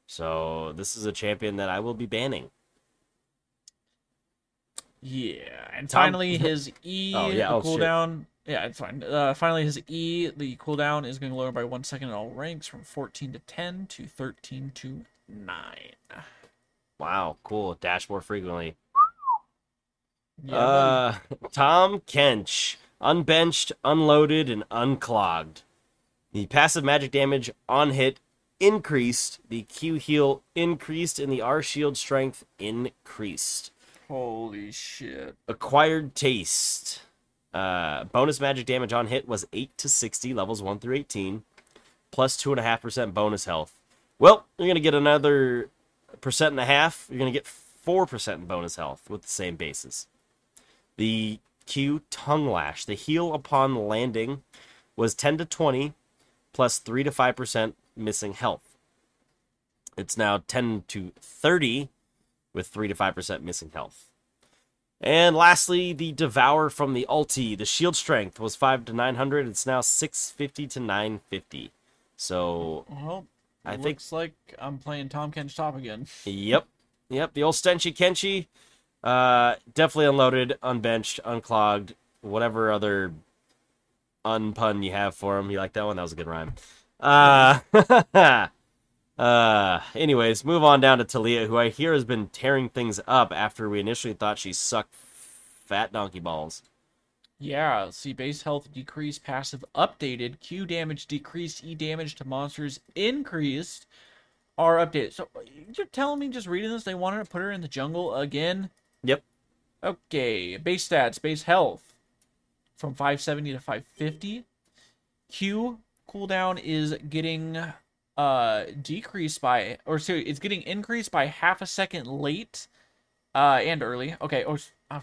So this is a champion that I will be banning. Yeah, and Tom- finally his E Oh, yeah, the oh, shit. cooldown. Yeah, it's fine. Uh, finally his E the cooldown is going to lower by one second in all ranks from 14 to 10 to 13 to 9. Wow, cool. Dash more frequently. Yeah, Uh, Tahm Kench, unbenched, unloaded, and unclogged. The passive magic damage on hit increased. The Q heal increased, and the R shield strength increased. holy shit. Acquired taste. Uh, bonus magic damage on hit was 8 to 60, levels 1 through 18, plus 2.5% bonus health. Well, you're going to get another percent and a half. You're going to get 4% in bonus health with the same basis. The Q Tongue Lash. The heal upon landing was 10 to 20, plus 3 to 5% missing health. It's now 10 to 30, with 3 to 5% missing health. And lastly, the Devour from the ulti. The shield strength was 5 to 900. It's now 650 to 950. So, Well, I think- looks like I'm playing Tahm Kench top again. yep. Yep, the old Stenchy Kenchi. Uh, definitely unloaded, unbenched, unclogged, whatever other unpun you have for him. You like that one? That was a good rhyme. Uh, uh, anyways, move on down to Taliyah, who I hear has been tearing things up after we initially thought she sucked fat donkey balls. Yeah, see base health decreased, passive updated, Q damage decreased, E damage to monsters increased, are updated. So you're telling me just reading this they wanted to put her in the jungle again? Yep. Okay, base stats, base health from 570 to 550. Q cooldown is getting uh decreased by or so it's getting increased by half a second late uh and early. Okay, or s- uh,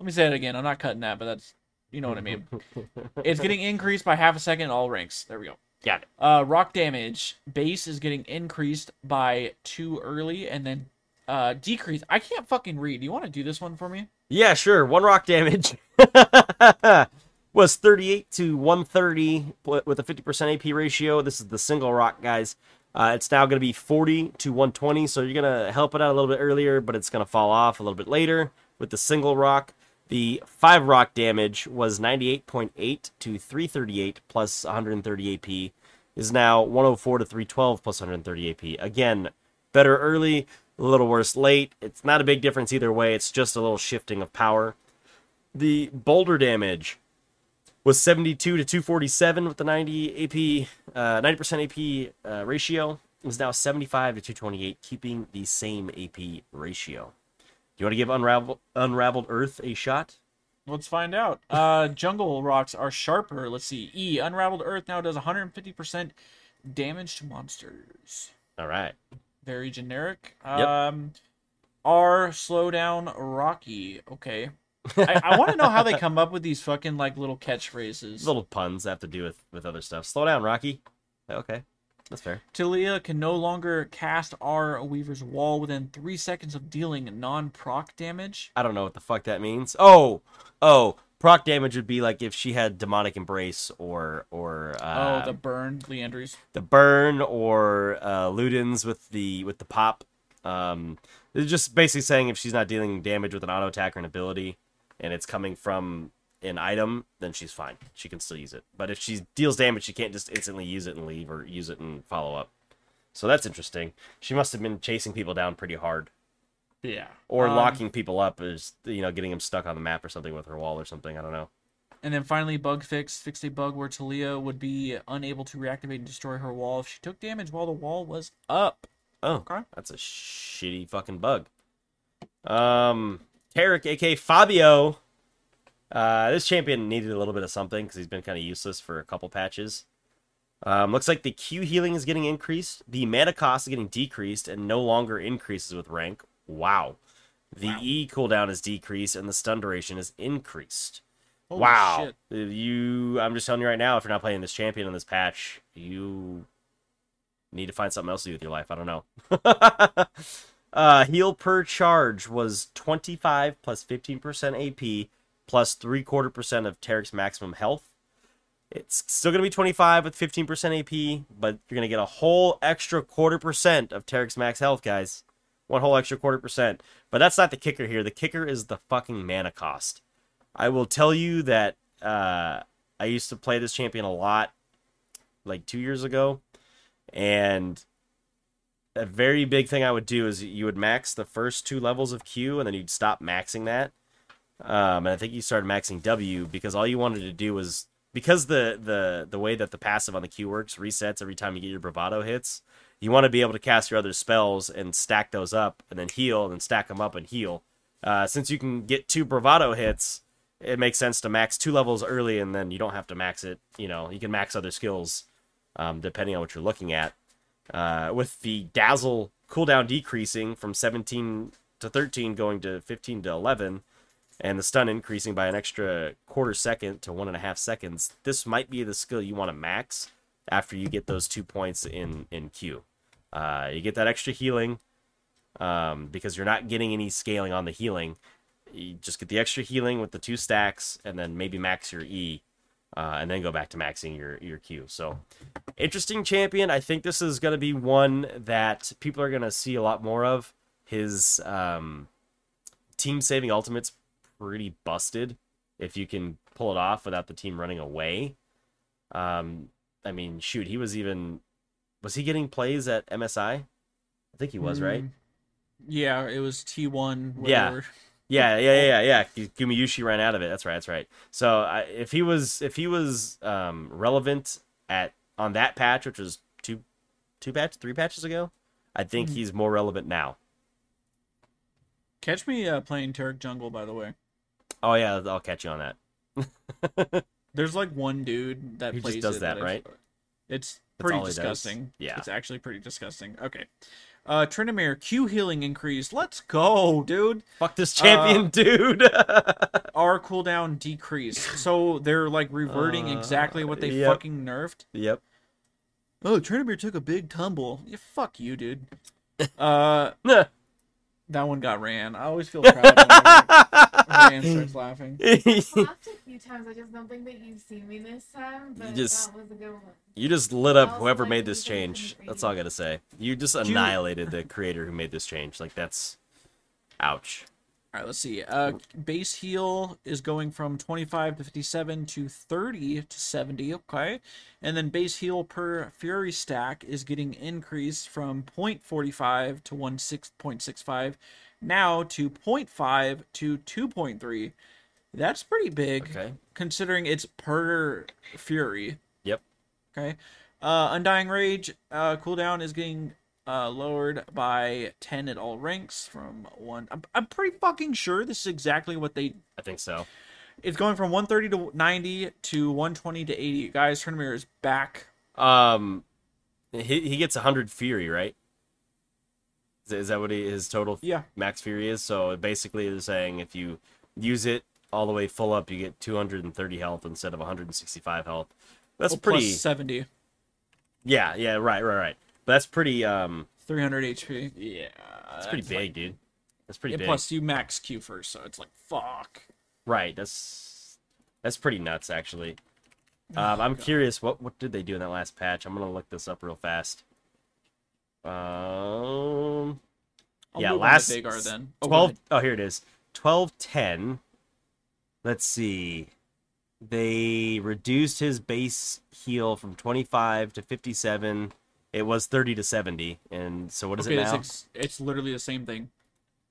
let me say it again. I'm not cutting that, but that's you know what I mean. it's getting increased by half a second in all ranks. There we go. Got it. Uh, rock damage base is getting increased by two early, and then uh decreased. I can't fucking read. Do you want to do this one for me? Yeah, sure. One rock damage was 38 to 130 with a 50% AP ratio. This is the single rock, guys. Uh, it's now going to be 40 to 120, so you're going to help it out a little bit earlier, but it's going to fall off a little bit later with the single rock. The five rock damage was 98.8 to 338 plus 130 AP. Is now 104 to 312 plus 130 AP. Again, better early, a little worse late. It's not a big difference either way. It's just a little shifting of power. The boulder damage was 72 to 247 with the 90 AP, uh, 90% AP uh, ratio. Was now 75 to 228, keeping the same AP ratio. You want to give Unravel, Unraveled Earth a shot? Let's find out. Uh, jungle rocks are sharper. Let's see. E unraveled earth now does 150% damage to monsters. All right. Very generic. Yep. Um, R slow down rocky. Okay. I, I want to know how they come up with these fucking like little catchphrases. Little puns that have to do with, with other stuff. Slow down, Rocky. Okay. That's fair. Taliyah can no longer cast R Weaver's Wall within three seconds of dealing non-proc damage. I don't know what the fuck that means. Oh, oh, proc damage would be like if she had demonic embrace or or uh, oh, the burn, Liandry's. the burn or uh, Ludens with the with the pop. Um, it's just basically saying if she's not dealing damage with an auto attack or an ability, and it's coming from an item, then she's fine. She can still use it. But if she deals damage, she can't just instantly use it and leave or use it and follow up. So that's interesting. She must have been chasing people down pretty hard, Yeah. or Um, locking people up, is you know getting them stuck on the map or something with her wall or something. I don't know. And then finally, bug fix fixed a bug where Taliyah would be unable to reactivate and destroy her wall if she took damage while the wall was up. Oh, Okay. that's a shitty fucking bug. Um, Taric, aka Fabio. Uh, this champion needed a little bit of something because he's been kind of useless for a couple patches. Um, looks like the Q healing is getting increased, the mana cost is getting decreased, and no longer increases with rank. Wow. The Wow. E cooldown is decreased, and the stun duration is increased. Holy wow. shit. You, I'm just telling you right now, if you're not playing this champion in this patch, you need to find something else to do with your life. I don't know. uh, heal per charge was 25 plus 15% AP plus three quarter percent of Taric's maximum health. It's still going to be 25 with 15% AP, but you're going to get a whole extra quarter percent of Taric's max health, guys. One whole extra quarter percent. But that's not the kicker here. The kicker is the fucking mana cost. I will tell you that uh, I used to play this champion a lot, like two years ago, and a very big thing I would do is you would max the first two levels of Q, and then you'd stop maxing that. Um, and I think you started maxing W because all you wanted to do was because the the the way that the passive on the Q works resets every time you get your bravado hits. You want to be able to cast your other spells and stack those up, and then heal, and stack them up and heal. Uh, since you can get two bravado hits, it makes sense to max two levels early, and then you don't have to max it. You know, you can max other skills um, depending on what you're looking at. Uh, with the dazzle cooldown decreasing from 17 to 13, going to 15 to 11, and the stun increasing by an extra quarter second to one and a half seconds, this might be the skill you want to max after you get those two points in in Q. Uh, you get that extra healing um, because you're not getting any scaling on the healing. You just get the extra healing with the two stacks, and then maybe max your E, uh, and then go back to maxing your your Q. So, interesting champion. I think this is going to be one that people are going to see a lot more of. His um, team saving ultimate's pretty busted if you can pull it off without the team running away. Um, I mean, shoot, he was even was he getting plays at MSI? I think he was, right? Mm, Yeah, it was T one. Yeah. Yeah, yeah, yeah, yeah. yeah. Gumayushi ran out of it. That's right. That's right. So I, if he was if he was um, relevant at on that patch, which was two two patch three patches ago, I think Mhm. he's more relevant now. Catch me uh, playing Taric Jungle, by the way. Oh yeah, I'll catch you on that. There's like one dude that Who just plays does it that, I've- right? It's pretty all he does? disgusting. Yeah. It's actually pretty disgusting. Okay. Uh Tryndamere Q healing increase. Let's go, dude. Fuck this champion, Uh, dude. R cooldown decrease. So they're like reverting Uh, exactly what they yep. fucking nerfed. yep. Oh, Tryndamere took a big tumble. Yeah, fuck you, dude. Uh that one got ran. I always feel proud when Ran starts laughing. I've laughed a few times. I just don't think that you've seen me this time, but just- that was a good one. You just lit up whoever made this change. That's all I gotta say. You just annihilated the creator who made this change. Like that's, ouch. All right, let's see. Uh, base heal is going from 25 to 57 to 30 to 70. Okay. And then base heal per Fury stack is getting increased from 0.45 to 16.65 now to 0.5 to 2.3. That's pretty big Okay. considering it's per Fury. Yep. Okay. Uh, Undying Rage uh, cooldown is getting uh, lowered by 10 at all ranks from 1. I'm, I'm pretty fucking sure this is exactly what they. I think so. It's going from 130 to 90 to 120 to 80. Guys, Tournament is back. Um, he he gets hundred fury, right? Is, is that what he, his total Yeah. max fury is? So basically, they're saying if you use it all the way full up, you get 230 health instead of 165 health. That's plus pretty. 70. Yeah, yeah, right, right, right. But that's pretty. Um, 300 HP. Yeah. that's pretty big, dude. That's pretty Yeah, big. plus you max Q first, so it's like, fuck. Right. That's that's pretty nuts, actually. Oh, Um, I'm curious, what what did they do in that last patch? I'm gonna look this up real fast. Um, I'll yeah, move on to last Varus then. Oh, 12 oh here it is 1210 let's see they reduced his base heal from 25 to 57 it was 30 to 70 and so what is okay, it it's, now? ex- it's literally the same thing.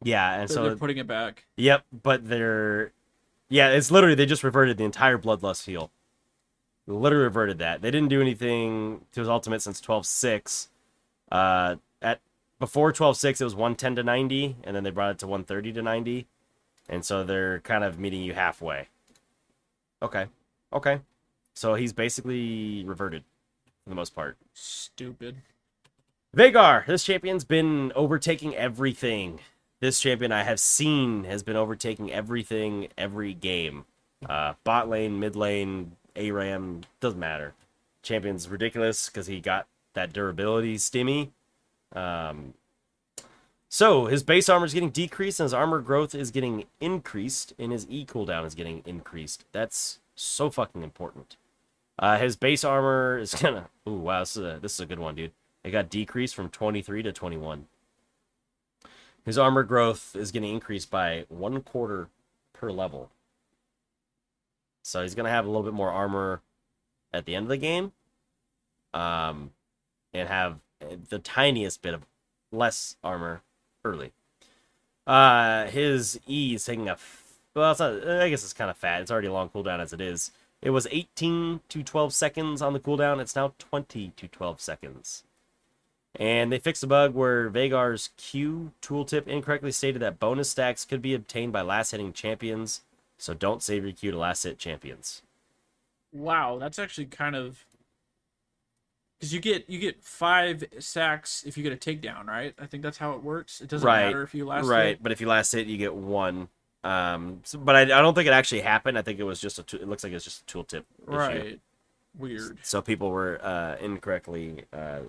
yeah and They're, so they're putting it back. yep but they're yeah it's literally they just reverted the entire bloodlust heal. Literally reverted that. They didn't do anything to his ultimate since 12-6 uh at before 12-6 it was 110 to 90 and then they brought it to 130 to 90 and so they're kind of meeting you halfway. Okay okay. So he's basically reverted for the most part Stupid. Varus, this champion's been overtaking everything. This champion I have seen has been overtaking everything every game. Uh, bot lane, mid lane, A Ram, doesn't matter. Champion's ridiculous because he got that durability stimmy. Um, so his base armor is getting decreased and his armor growth is getting increased and his E cooldown is getting increased. That's so fucking important. Uh, his base armor is gonna. Ooh, wow, this is a, this is a good one, dude. It got decreased from 23 to 21. His armor growth is gonna increase by one quarter per level. So he's gonna have a little bit more armor at the end of the game, um, and have the tiniest bit of less armor early. Uh, his E is taking a well, it's not, I guess it's kind of fat. It's already long cooldown as it is. It was 18 to 12 seconds on the cooldown. It's now 20 to 12 seconds. And they fixed a bug where Varus's Q tooltip incorrectly stated that bonus stacks could be obtained by last hitting champions. So don't save your Q to last hit champions. Wow, that's actually kind of because you get you get five sacks if you get a takedown, right? I think that's how it works. It doesn't Right, matter if you last right, hit. but if you last hit, you get one. Um, so- but I, I don't think it actually happened. I think it was just a. It looks like it's just a tooltip. issue. Right. Weird. So people were uh, incorrectly uh,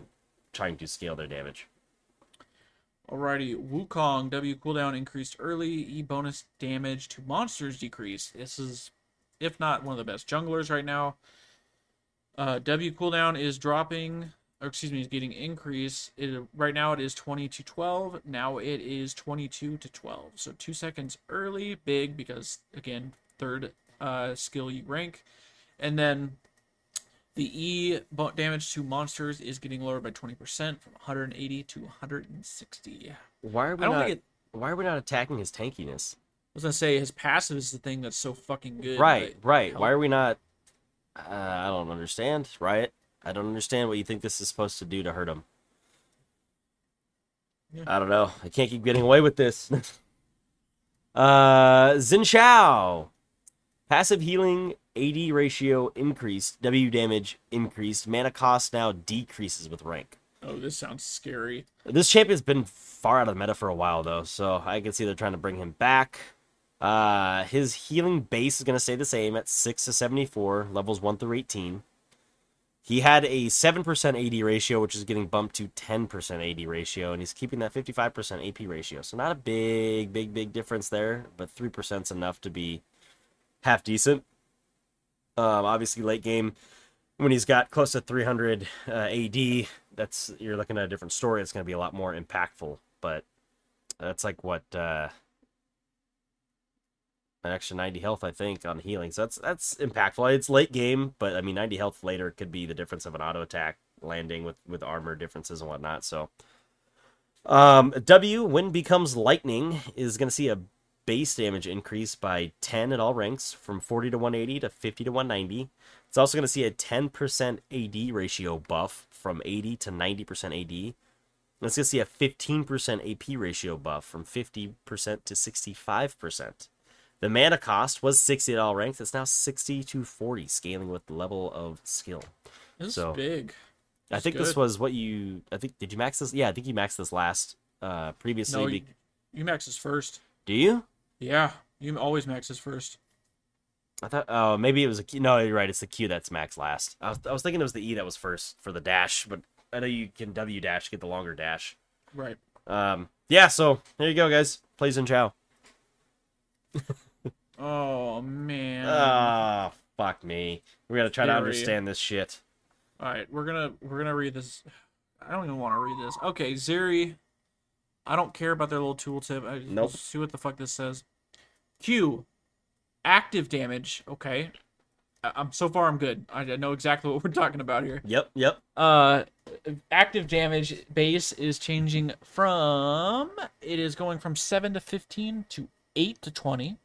trying to scale their damage. Alrighty, Wukong W cooldown increased early, E bonus damage to monsters decreased. This is, if not one of the best junglers right now. Uh, w cooldown is dropping, or excuse me, is getting increased. It, right now it is 20 to 12. Now it is 22 to 12. So two seconds early, big because again third uh, skill you rank, and then the E damage to monsters is getting lowered by 20% from 180 to 160. Why are we I don't not? think it. Why are we not attacking his tankiness? I was gonna say his passive is the thing that's so fucking good. Right, right. Why are we not? Uh, I don't understand. Right? I don't understand what you think this is supposed to do to hurt him. Yeah. I don't know. I can't keep getting away with this. uh, Xin Zhao. Passive healing AD ratio increased. W damage increased. Mana cost now decreases with rank. Oh, this sounds scary. This champion's been far out of the meta for a while though, so I can see they're trying to bring him back. Uh, his healing base is going to stay the same at 6 to 74, levels 1 through 18. He had a 7% AD ratio, which is getting bumped to 10% AD ratio, and he's keeping that 55% AP ratio. So not a big, big, big difference there, but 3% is enough to be half decent. Um, obviously, late game, when he's got close to 300 uh, AD, that's you're looking at a different story. It's going to be a lot more impactful, but that's like what uh, extra 90 health, I think, on healing. So that's that's impactful. It's late game, but I mean, 90 health later could be the difference of an auto attack landing with with armor differences and whatnot. So, um, W when becomes lightning is going to see a base damage increase by 10 at all ranks from 40 to 180 to 50 to 190. It's also going to see a 10% AD ratio buff from 80 to 90% AD. It's going to see a 15% AP ratio buff from 50% to 65%. The mana cost was 60 at all ranks. It's now 60 to 40, scaling with the level of skill. This So, is big. I think this was what you. I think did you max this? Yeah, I think you maxed this last uh previously. No, you, you maxes first. Do you? Yeah, you always max maxes first. I thought. Oh, maybe it was a Q. No, you're right. It's the Q that's max last. I was, I was thinking it was the E that was first for the dash, but I know you can W dash get the longer dash. Right. Um. Yeah. So there you go, guys. Plays in Chow. Oh man. Ah, fuck me. We gotta try to understand this shit. All right, we're gonna we're gonna read this. I don't even want to read this. Okay, Zeri. I don't care about their little tooltip. I, Nope. see what the fuck this says. Q, active damage. Okay, I- I'm so far I'm good. I I know exactly what we're talking about here. Yep, yep. Uh, active damage base is changing from it is going from seven to fifteen to eight to twenty,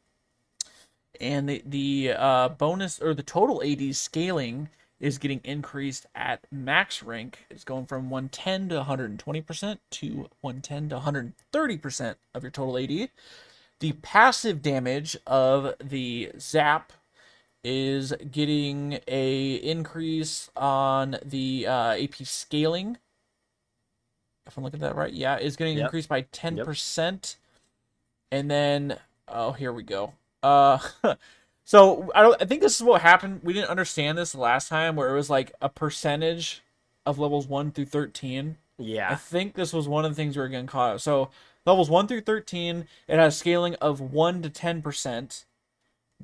and the the uh, bonus or the total AD scaling is getting increased at max rank. It's going from 110 to 120 percent to 110 to 130 percent of your total AD. The passive damage of the zap is getting a increase on the uh, AP scaling. If I'm looking at that right, yeah, is getting Yep. increased by ten percent, and then oh, here we go. Uh, so I don't. I think this is what happened. We didn't understand this last time, where it was like a percentage of levels one through thirteen. Yeah. I think this was one of the things we were getting caught. So levels one through thirteen, it has scaling of one to ten percent.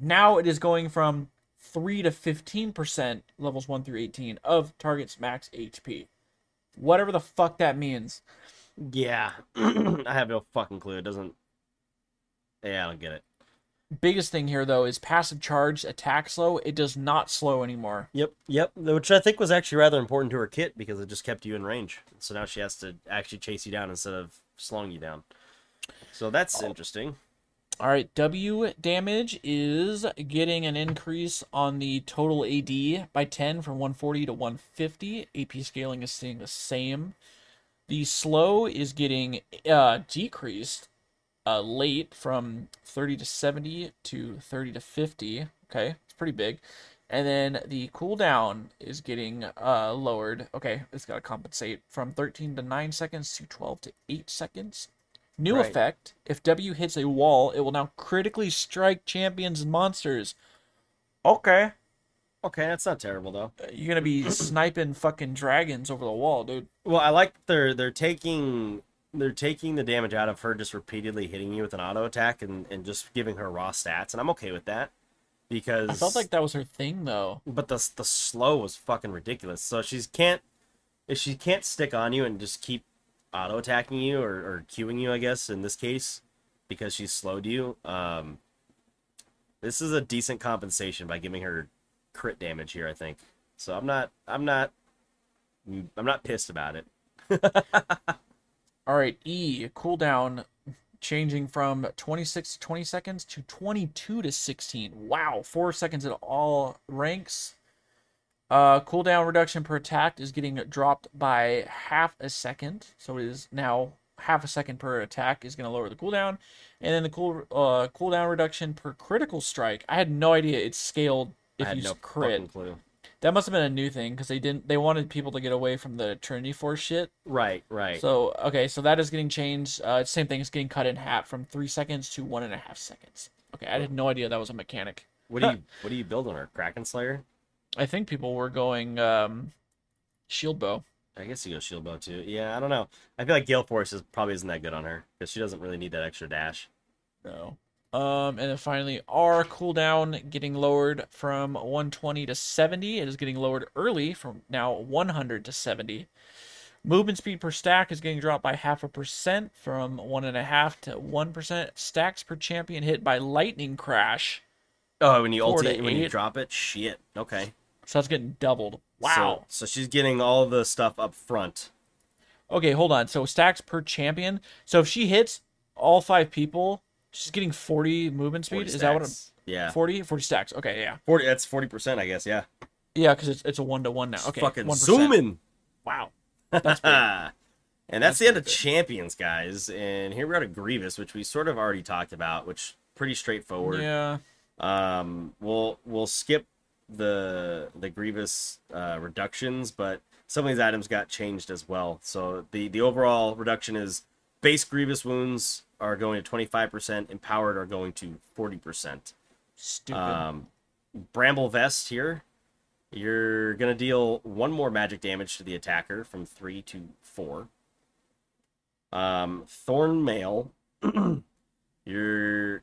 Now it is going from three to fifteen percent levels one through eighteen of target's max HP. Whatever the fuck that means. Yeah. I have no fucking clue. It doesn't. Yeah, I don't get it. Biggest thing here though is passive charge attack slow. It does not slow anymore. Yep, yep. Which I think was actually rather important to her kit because it just kept you in range. So now she has to actually chase you down instead of slowing you down. So that's interesting. All right, W damage is getting an increase on the total AD by 10 from 140 to 150. AP scaling is staying the same. The slow is getting uh, decreased uh, late from 30 to 70 to 30 to 50. Okay, it's pretty big. And then the cooldown is getting uh, lowered. Okay, it's got to compensate from 13 to 9 seconds to 12 to 8 seconds. New Right. effect if W hits a wall, it will now critically strike champions and monsters. Okay. Okay, that's not terrible though. You're going to be sniping fucking dragons over the wall, dude. Well, I like they're they're taking they're taking the damage out of her just repeatedly hitting you with an auto attack and, and just giving her raw stats, and I'm okay with that because I felt like that was her thing, though. but the the slow was fucking ridiculous. So she's can't if she can't stick on you and just keep auto attacking you or, or queuing you, I guess in this case, because she's slowed you. Um, this is a decent compensation by giving her crit damage here. I think so. I'm not I'm not I'm not pissed about it. All right, E cooldown changing from 26 to 20 seconds to 22 to 16. Wow, four seconds at all ranks. Uh, cooldown reduction per attack is getting dropped by half a second, so it is now half a second per attack is going to lower the cooldown, and then the cool uh cooldown reduction per critical strike. I had no idea it's scaled if you no crit. That must have been a new thing because they didn't. They wanted people to get away from the Trinity Force shit. Right, right. So okay, so that is getting changed. Uh, same thing. It's getting cut in half from three seconds to one and a half seconds. Okay, I had no idea that was a mechanic. what do you what do you build on her? Kraken Slayer? I think people were going um, shield bow. I guess you go shield bow too. Yeah, I don't know. I feel like Gale Force is probably isn't that good on her because she doesn't really need that extra dash. No. Um, and then finally, R cooldown getting lowered from 120 to 70. It is getting lowered early from now 100 to 70. Movement speed per stack is getting dropped by half a percent from one and a half to one percent. Stacks per champion hit by lightning crash. Oh, when you Four to ulti when you drop it, shit. Okay. So that's getting doubled. Wow. So, so she's getting all the stuff up front. Okay, hold on. So stacks per champion. So if she hits all five people, she's getting 40 movement speed. 40 Is that what? I'm. Yeah. 40? 40 stacks. Okay, yeah. Forty. That's forty percent, I guess. Yeah. Yeah, because it's, it's a one to one now. Okay, Fucking 1%. zooming. Wow. That's and that's, That's the end of good. champions, guys. And here we're at a Grievous, which we sort of already talked about, which pretty straightforward. yeah. Um, we'll we'll skip the the Grievous uh, reductions, but some of these items got changed as well. So the the overall reduction is base Grievous wounds are going to twenty five percent, empowered are going to forty percent. Stupid. Um, Bramble Vest here, you're gonna deal one more magic damage to the attacker from three to four. Um, Thorn Mail, you're you're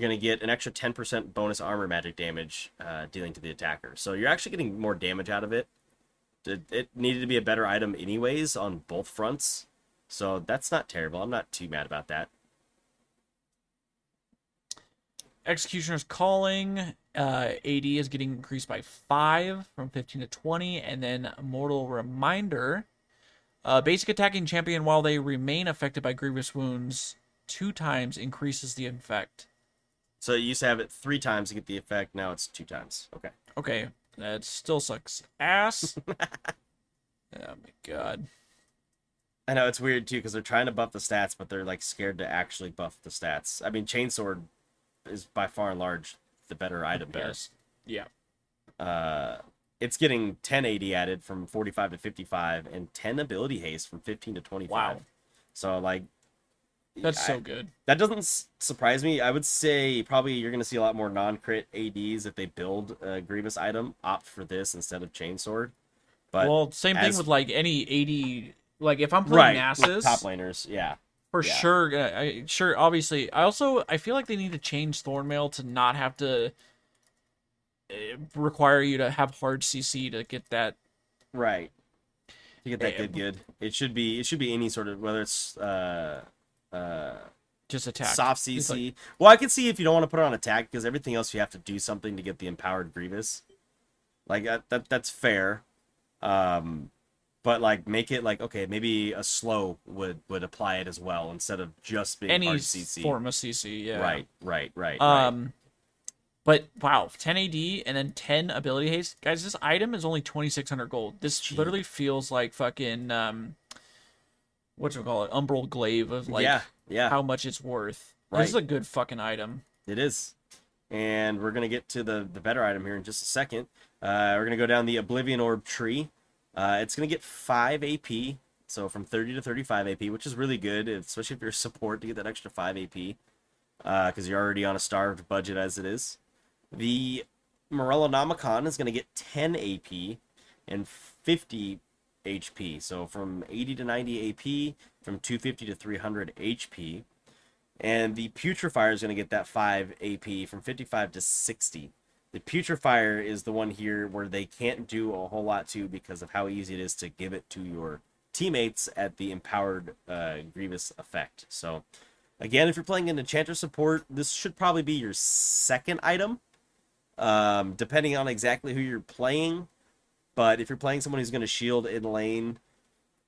gonna get an extra ten percent bonus armor magic damage uh, dealing to the attacker. So you're actually getting more damage out of. It, it needed to be a better item anyways on both fronts. So that's not terrible. I'm not too mad about that. Executioner's Calling, uh, AD is getting increased by 5 from 15 to 20. And then Mortal Reminder, uh, basic attacking champion while they remain affected by grievous wounds two times increases the effect. So you used to have it three times to get the effect. Now it's two times. Okay. Okay, that still sucks ass. oh my god. I know it's weird too because they're trying to buff the stats, but they're like scared to actually buff the stats. I mean, chainsword is by far and large the better item there. Yes. Yeah. Uh, it's getting 10 AD added from 45 to 55, and 10 ability haste from 15 to 25. Wow. So like, That's I- so good. that doesn't surprise me. I would say probably you're gonna see a lot more non-crit ADs if they build a Grievous item, opt for this instead of chainsword. But well, same thing as- with like any AD like if I'm playing right, Nasus, top laners, yeah. for yeah. sure uh, I, sure obviously i also i feel like they need to change thornmail to not have to uh, require you to have hard cc to get that Right. To get that Eh, good, good. It should be. It should be any sort of whether it's uh, uh, just attack soft CC. like- well, I can see if you don't want to put it on attack because everything else you have to do something to get the empowered Grievous. Like that, that that's fair. Um, but like make it like okay, maybe a slow would would apply it as well instead of just being any CC. form of cc yeah Right, right, right. right. um but wow 10 ad and then 10 ability haste guys this item is only 2600 gold this Cheap. literally feels like fucking um what you call it umbral glaive of like yeah, yeah. how much it's worth Right. this is a good fucking item It is. And we're going to get to the, the better item here in just a second. Uh, we're going to go down the Oblivion Orb tree. Uh, it's going to get 5 AP, so from 30 to 35 AP, which is really good, especially if you're support to get that extra 5 AP, because you're already on a starved budget as it is. The Morellonomicon is going to get 10 AP and 50 HP, so from 80 to 90 AP, from 250 to 300 HP. And the Putrifier is going to get that 5 AP from 55 to 60. The Putrifier is the one here where they can't do a whole lot to because of how easy it is to give it to your teammates at the empowered uh, Grievous effect. So, again, if you're playing an Enchanter support, this should probably be your second item, um, depending on exactly who you're playing. But if you're playing someone who's going to shield in lane,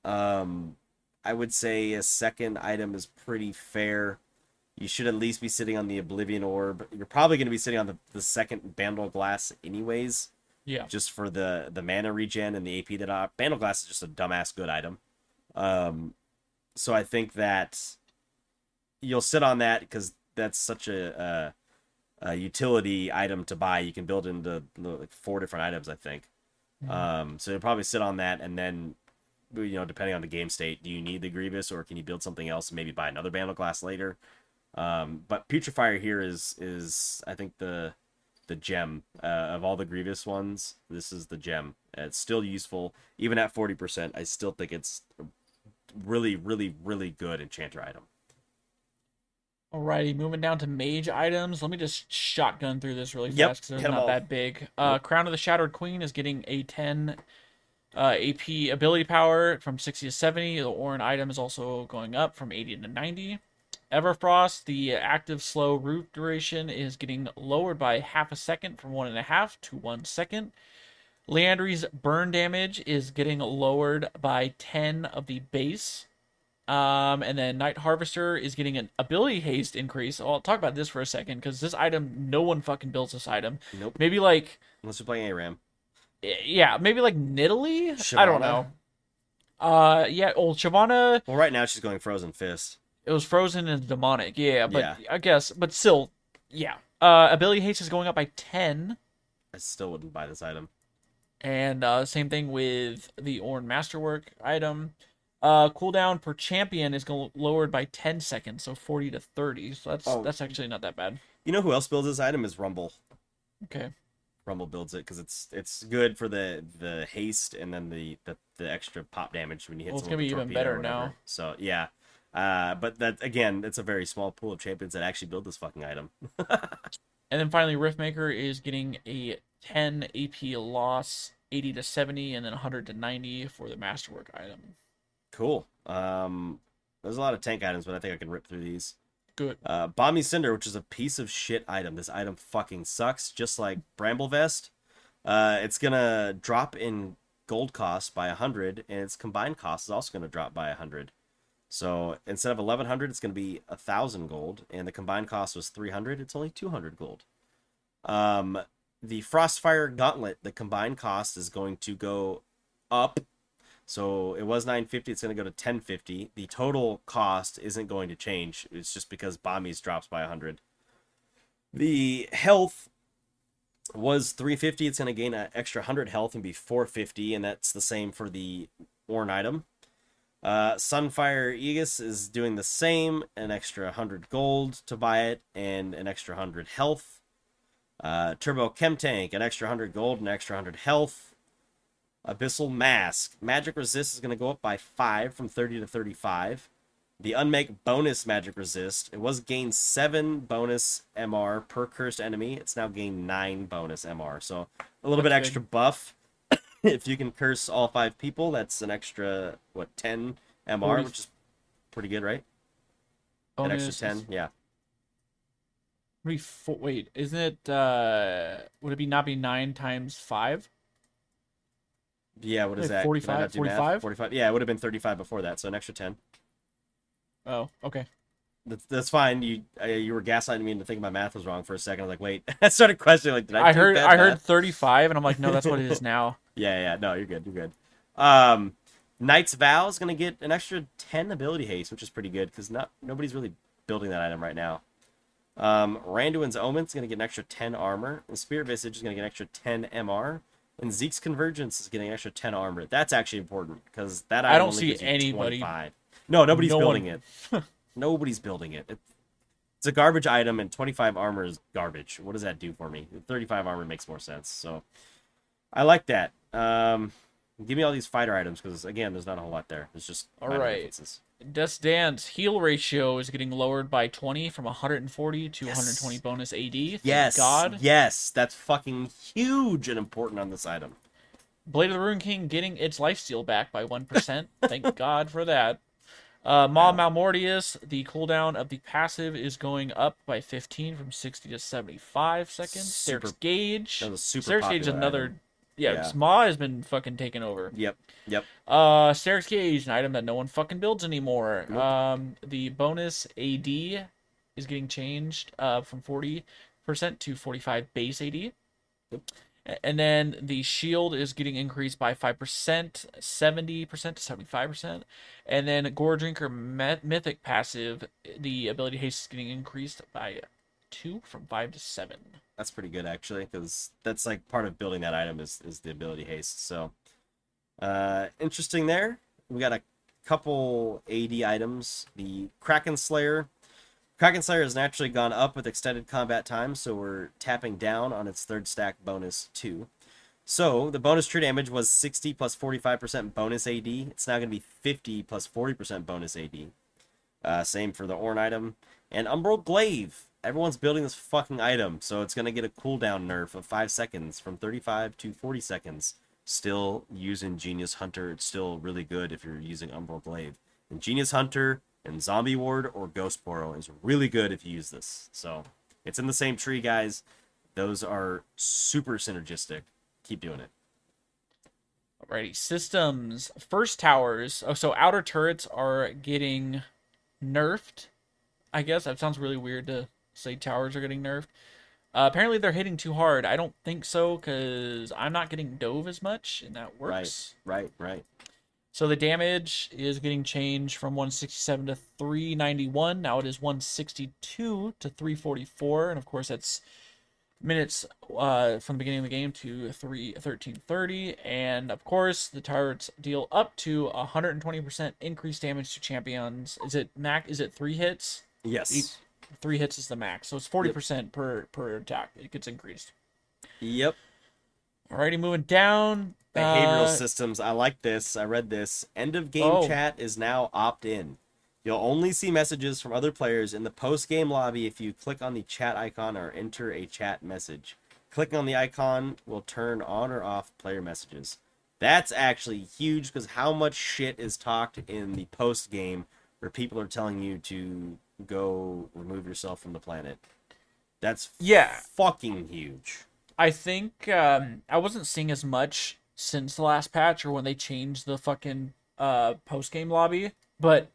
um, I would say a second item is pretty fair. You should at least be sitting on the Oblivion Orb. You're probably going to be sitting on the, the second Bandle Glass anyways, yeah just for the, the mana regen and the AP that uh, Bandle Glass is just a dumbass good item. Um, so I think that you'll sit on that because that's such a, a, a utility item to buy. You can build into like four different items, I think. Um, so you'll probably sit on that, and then you know, depending on the game state, do you need the Grievous or can you build something else and maybe buy another Bandle Glass later? Um, but Putrifier here is is I think the the gem uh, of all the Grievous ones. This is the gem. It's still useful even at forty percent. I still think it's a really, really, really good enchanter item. Alrighty, moving down to mage items. Let me just shotgun through this really Yep, fast because 'em not all. that big. Uh, Crown of the Shattered Queen is getting a 10 uh, AP ability power from 60 to 70. The Ornn item is also going up from 80 to 90. Everfrost, the active slow root duration is getting lowered by half a second from one and a half to one second. Liandry's burn damage is getting lowered by 10 of the base. Um, and then Night Harvester is getting an ability haste increase. I'll talk about this for a second because this item, no one fucking builds this item. Nope. Maybe like, Unless you're playing ARAM. yeah, maybe like Nidalee. I don't know. Uh, yeah, old Shyvana, Well, right now she's going Frozen Fist. It was frozen and demonic. Yeah, but Yeah. I guess, but still, yeah. Uh, ability haste is going up by 10. I still wouldn't buy this item. And uh, same thing with the Ornn Masterwork item. Uh, cooldown per champion is going lowered by 10 seconds, so 40 to 30. So that's Oh. that's actually not that bad. You know who else builds this item is Rumble. Okay. Rumble builds it because it's it's good for the the haste and then the the, the extra pop damage when you hit. Well, it's gonna be even better now. So yeah, uh, but that again, it's a very small pool of champions that actually build this fucking item. And then finally, Riftmaker is getting a 10 AP loss, 80 to 70, and then 100 to 90 for the Masterwork item. Cool. Um, There's a lot of tank items, but I think I can rip through these. Good. Uh, Bami's Cinder, which is a piece of shit item. This item fucking sucks, just like Bramble Vest. Uh, it's gonna drop in gold cost by 100, and its combined cost is also gonna drop by 100. So instead of 1100, it's gonna be 1000 gold, and the combined cost was 300. It's only 200 gold. Um, the Frostfire Gauntlet, the combined cost is going to go up. So it was 950, it's going to go to 1050. The total cost isn't going to change. It's just because Bami's drops by 100. The health was 350, it's going to gain an extra 100 health and be 450, and that's the same for the Ornn item. Uh, Sunfire Aegis is doing the same, an extra 100 gold to buy it, and an extra 100 health. Uh, Turbo Chem Tank, an extra 100 gold, an extra 100 health. Abyssal Mask. Magic Resist is going to go up by 5 from 30 to 35. The Unmake bonus Magic Resist. It was gained 7 bonus MR per cursed enemy. It's now gained 9 bonus MR. So a little bit That's extra buff. if you can curse all 5 people, that's an extra, what, 10 MR, Forty- which is pretty good, right? An Bonus extra 10, yeah. Three, four, wait, isn't it? uh Would it be not be nine times five? Yeah, what is Like that? Can I 45? not do math? 45? 45? Yeah, it would have been 35 before that, so an extra 10. Oh, okay. That's, that's fine. You uh, you were gaslighting me into thinking my math was wrong for a second. I was like, wait. I started questioning, like, did I, I heard I heard 35, and I'm like, no, that's what it is now. Yeah, yeah. No, you're good. You're good. Um, Knight's Vow is going to get an extra 10 ability haste, which is pretty good because not nobody's really building that item right now. Um, Randuin's Omen is going to get an extra 10 armor. And Spirit Visage is going to get an extra 10 MR. And Zeke's Convergence is getting an extra 10 armor. That's actually important because that I don't see anybody- 25. No, nobody's No building one- it. Nobody's building it. It- It's a garbage item, and 25 armor is garbage. What does that do for me? 35 armor makes more sense. So I like that. Um, give me all these fighter items because again, there's not a whole lot there. It's just all right. differences. Death's Dance heal ratio is getting lowered by 20 from 140 to Yes. 120 bonus AD. Thank Yes, God. yes, that's fucking huge and important on this item. Blade of the Ruined King getting its lifesteal back by 1%. Thank God for that. Uh, Ma Malmortius, the cooldown of the passive is going up by 15 from 60 to 75 seconds. Super- Gauge. That was super Sterak's Gauge is another. item. Yeah, Yeah. Ma has been fucking taken over. Yep, yep. Uh, Sterak's Gauge, an item that no one fucking builds anymore. Nope. Um, the bonus AD is getting changed uh, from 40% to 45 base AD. Yep. And then the shield is getting increased by 5%, 70% to 75%. And then Goredrinker Mythic passive, the ability haste is getting increased by 2 from 5 to 7. That's pretty good actually, because that's like part of building that item is is the ability haste. So, uh, interesting there. We got a couple AD items. The Kraken Slayer. Kraken Slayer has naturally gone up with extended combat time, so we're tapping down on its third stack bonus too. So the bonus true damage was 60 plus 45% bonus AD. It's now going to be 50 plus 40% bonus AD. Uh, same for the Ornn item. And Umbral Glaive. Everyone's building this fucking item, so it's going to get a cooldown nerf of 5 seconds from 35 to 40 seconds. Still using Genius Hunter. It's still really good if you're using Umbral Glaive. And Genius Hunter and Zombie Ward or Ghost Poro is really good if you use this. So it's in the same tree, guys. Those are super synergistic. Keep doing it. Alrighty, systems. First towers. Oh, so outer turrets are getting nerfed. I guess that sounds really weird to say towers are getting nerfed. Uh, apparently they're hitting too hard. I don't think so because I'm not getting dove as much, and that works. Right, right, right. So the damage is getting changed from 167 to 391. Now it is 162 to 344, and of course that's minutes uh, from the beginning of the game to 3 1330. And of course the turrets deal up to 120% increased damage to champions. Is it mac? Is it three hits? Yes. Three hits is the max, so it's 40% per per attack. It gets increased. Yep. Alrighty, moving down. Behavioral uh, systems. I like this. I read this. End of game Oh. chat is now opt in. You'll only see messages from other players in the post game lobby if you click on the chat icon or enter a chat message. Clicking on the icon will turn on or off player messages. That's actually huge because how much shit is talked in the post game where people are telling you to go remove yourself from the planet. That's Yeah. fucking huge. I think um, I wasn't seeing as much since the last patch or when they changed the fucking uh, post game lobby, but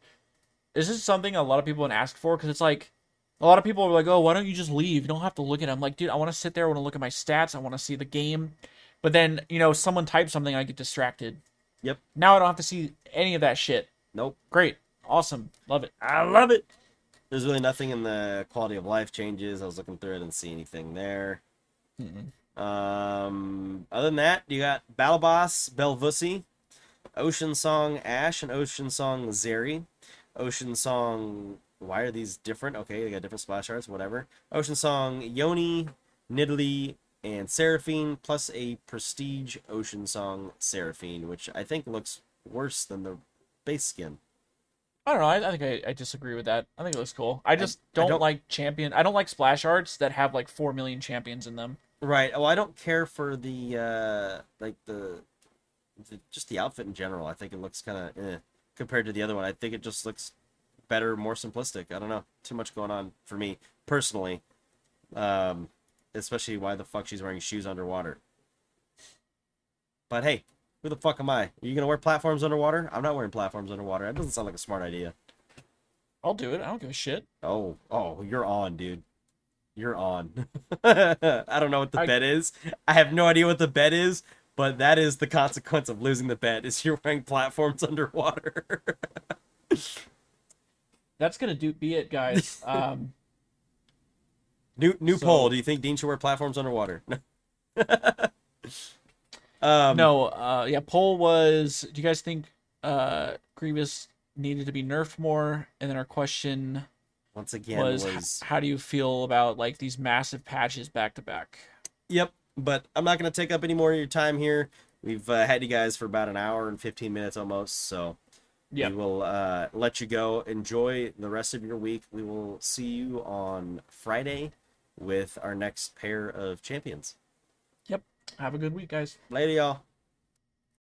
this is something a lot of people have asked for because it's like a lot of people are like, "Oh, why don't you just leave? You don't have to look at." it. I'm like, dude, I want to sit there. I want to look at my stats. I want to see the game. But then you know, someone types something, I get distracted. Yep. Now I don't have to see any of that shit. Nope. Great, awesome, love it. I love it. There's really nothing in the quality of life changes. I was looking through it and see anything there. Um, other than that, you got Battle Boss, Bel'Veth, Ocean Song Ashe, and Ocean Song Zeri. Ocean Song. Why are these different? Okay, they got different splash arts, whatever. Ocean Song Yoni, Nidalee, and Seraphine, plus a Prestige Ocean Song Seraphine, which I think looks worse than the base skin. I don't know. I, I think I, I disagree with that. I think it looks cool. I just I don't, don't- like champion. I don't like splash arts that have like four million champions in them. Right. Well, I don't care for the uh like the, the just the outfit in general. I think it looks kind of eh, compared to the other one. I think it just looks better, more simplistic. I don't know. Too much going on for me personally. Um, especially why the fuck she's wearing shoes underwater. But hey, who the fuck am I? Are you gonna wear platforms underwater? I'm not wearing platforms underwater. That doesn't sound like a smart idea. I'll do it. I don't give a shit. Oh, oh, you're on, dude. You're on. I don't know what the I- bet is. I have no idea what the bet is, but that is the consequence of losing the bet is you're wearing platforms underwater. That's gonna do be it, guys. Um, new new So- poll. Do you think Dean should wear platforms underwater? um no, uh, yeah. Poll was: Do you guys think uh, Grievous needed to be nerfed more? And then our question once again was: was, How do you feel about like these massive patches back to back? Yep, but I'm not going to take up any more of your time here. We've uh, had you guys for about an hour and 15 minutes almost, so Yep. we will uh, let you go. Enjoy the rest of your week. We will see you on Friday with our next pair of champions. Yep. Have a good week, guys. Later, y'all.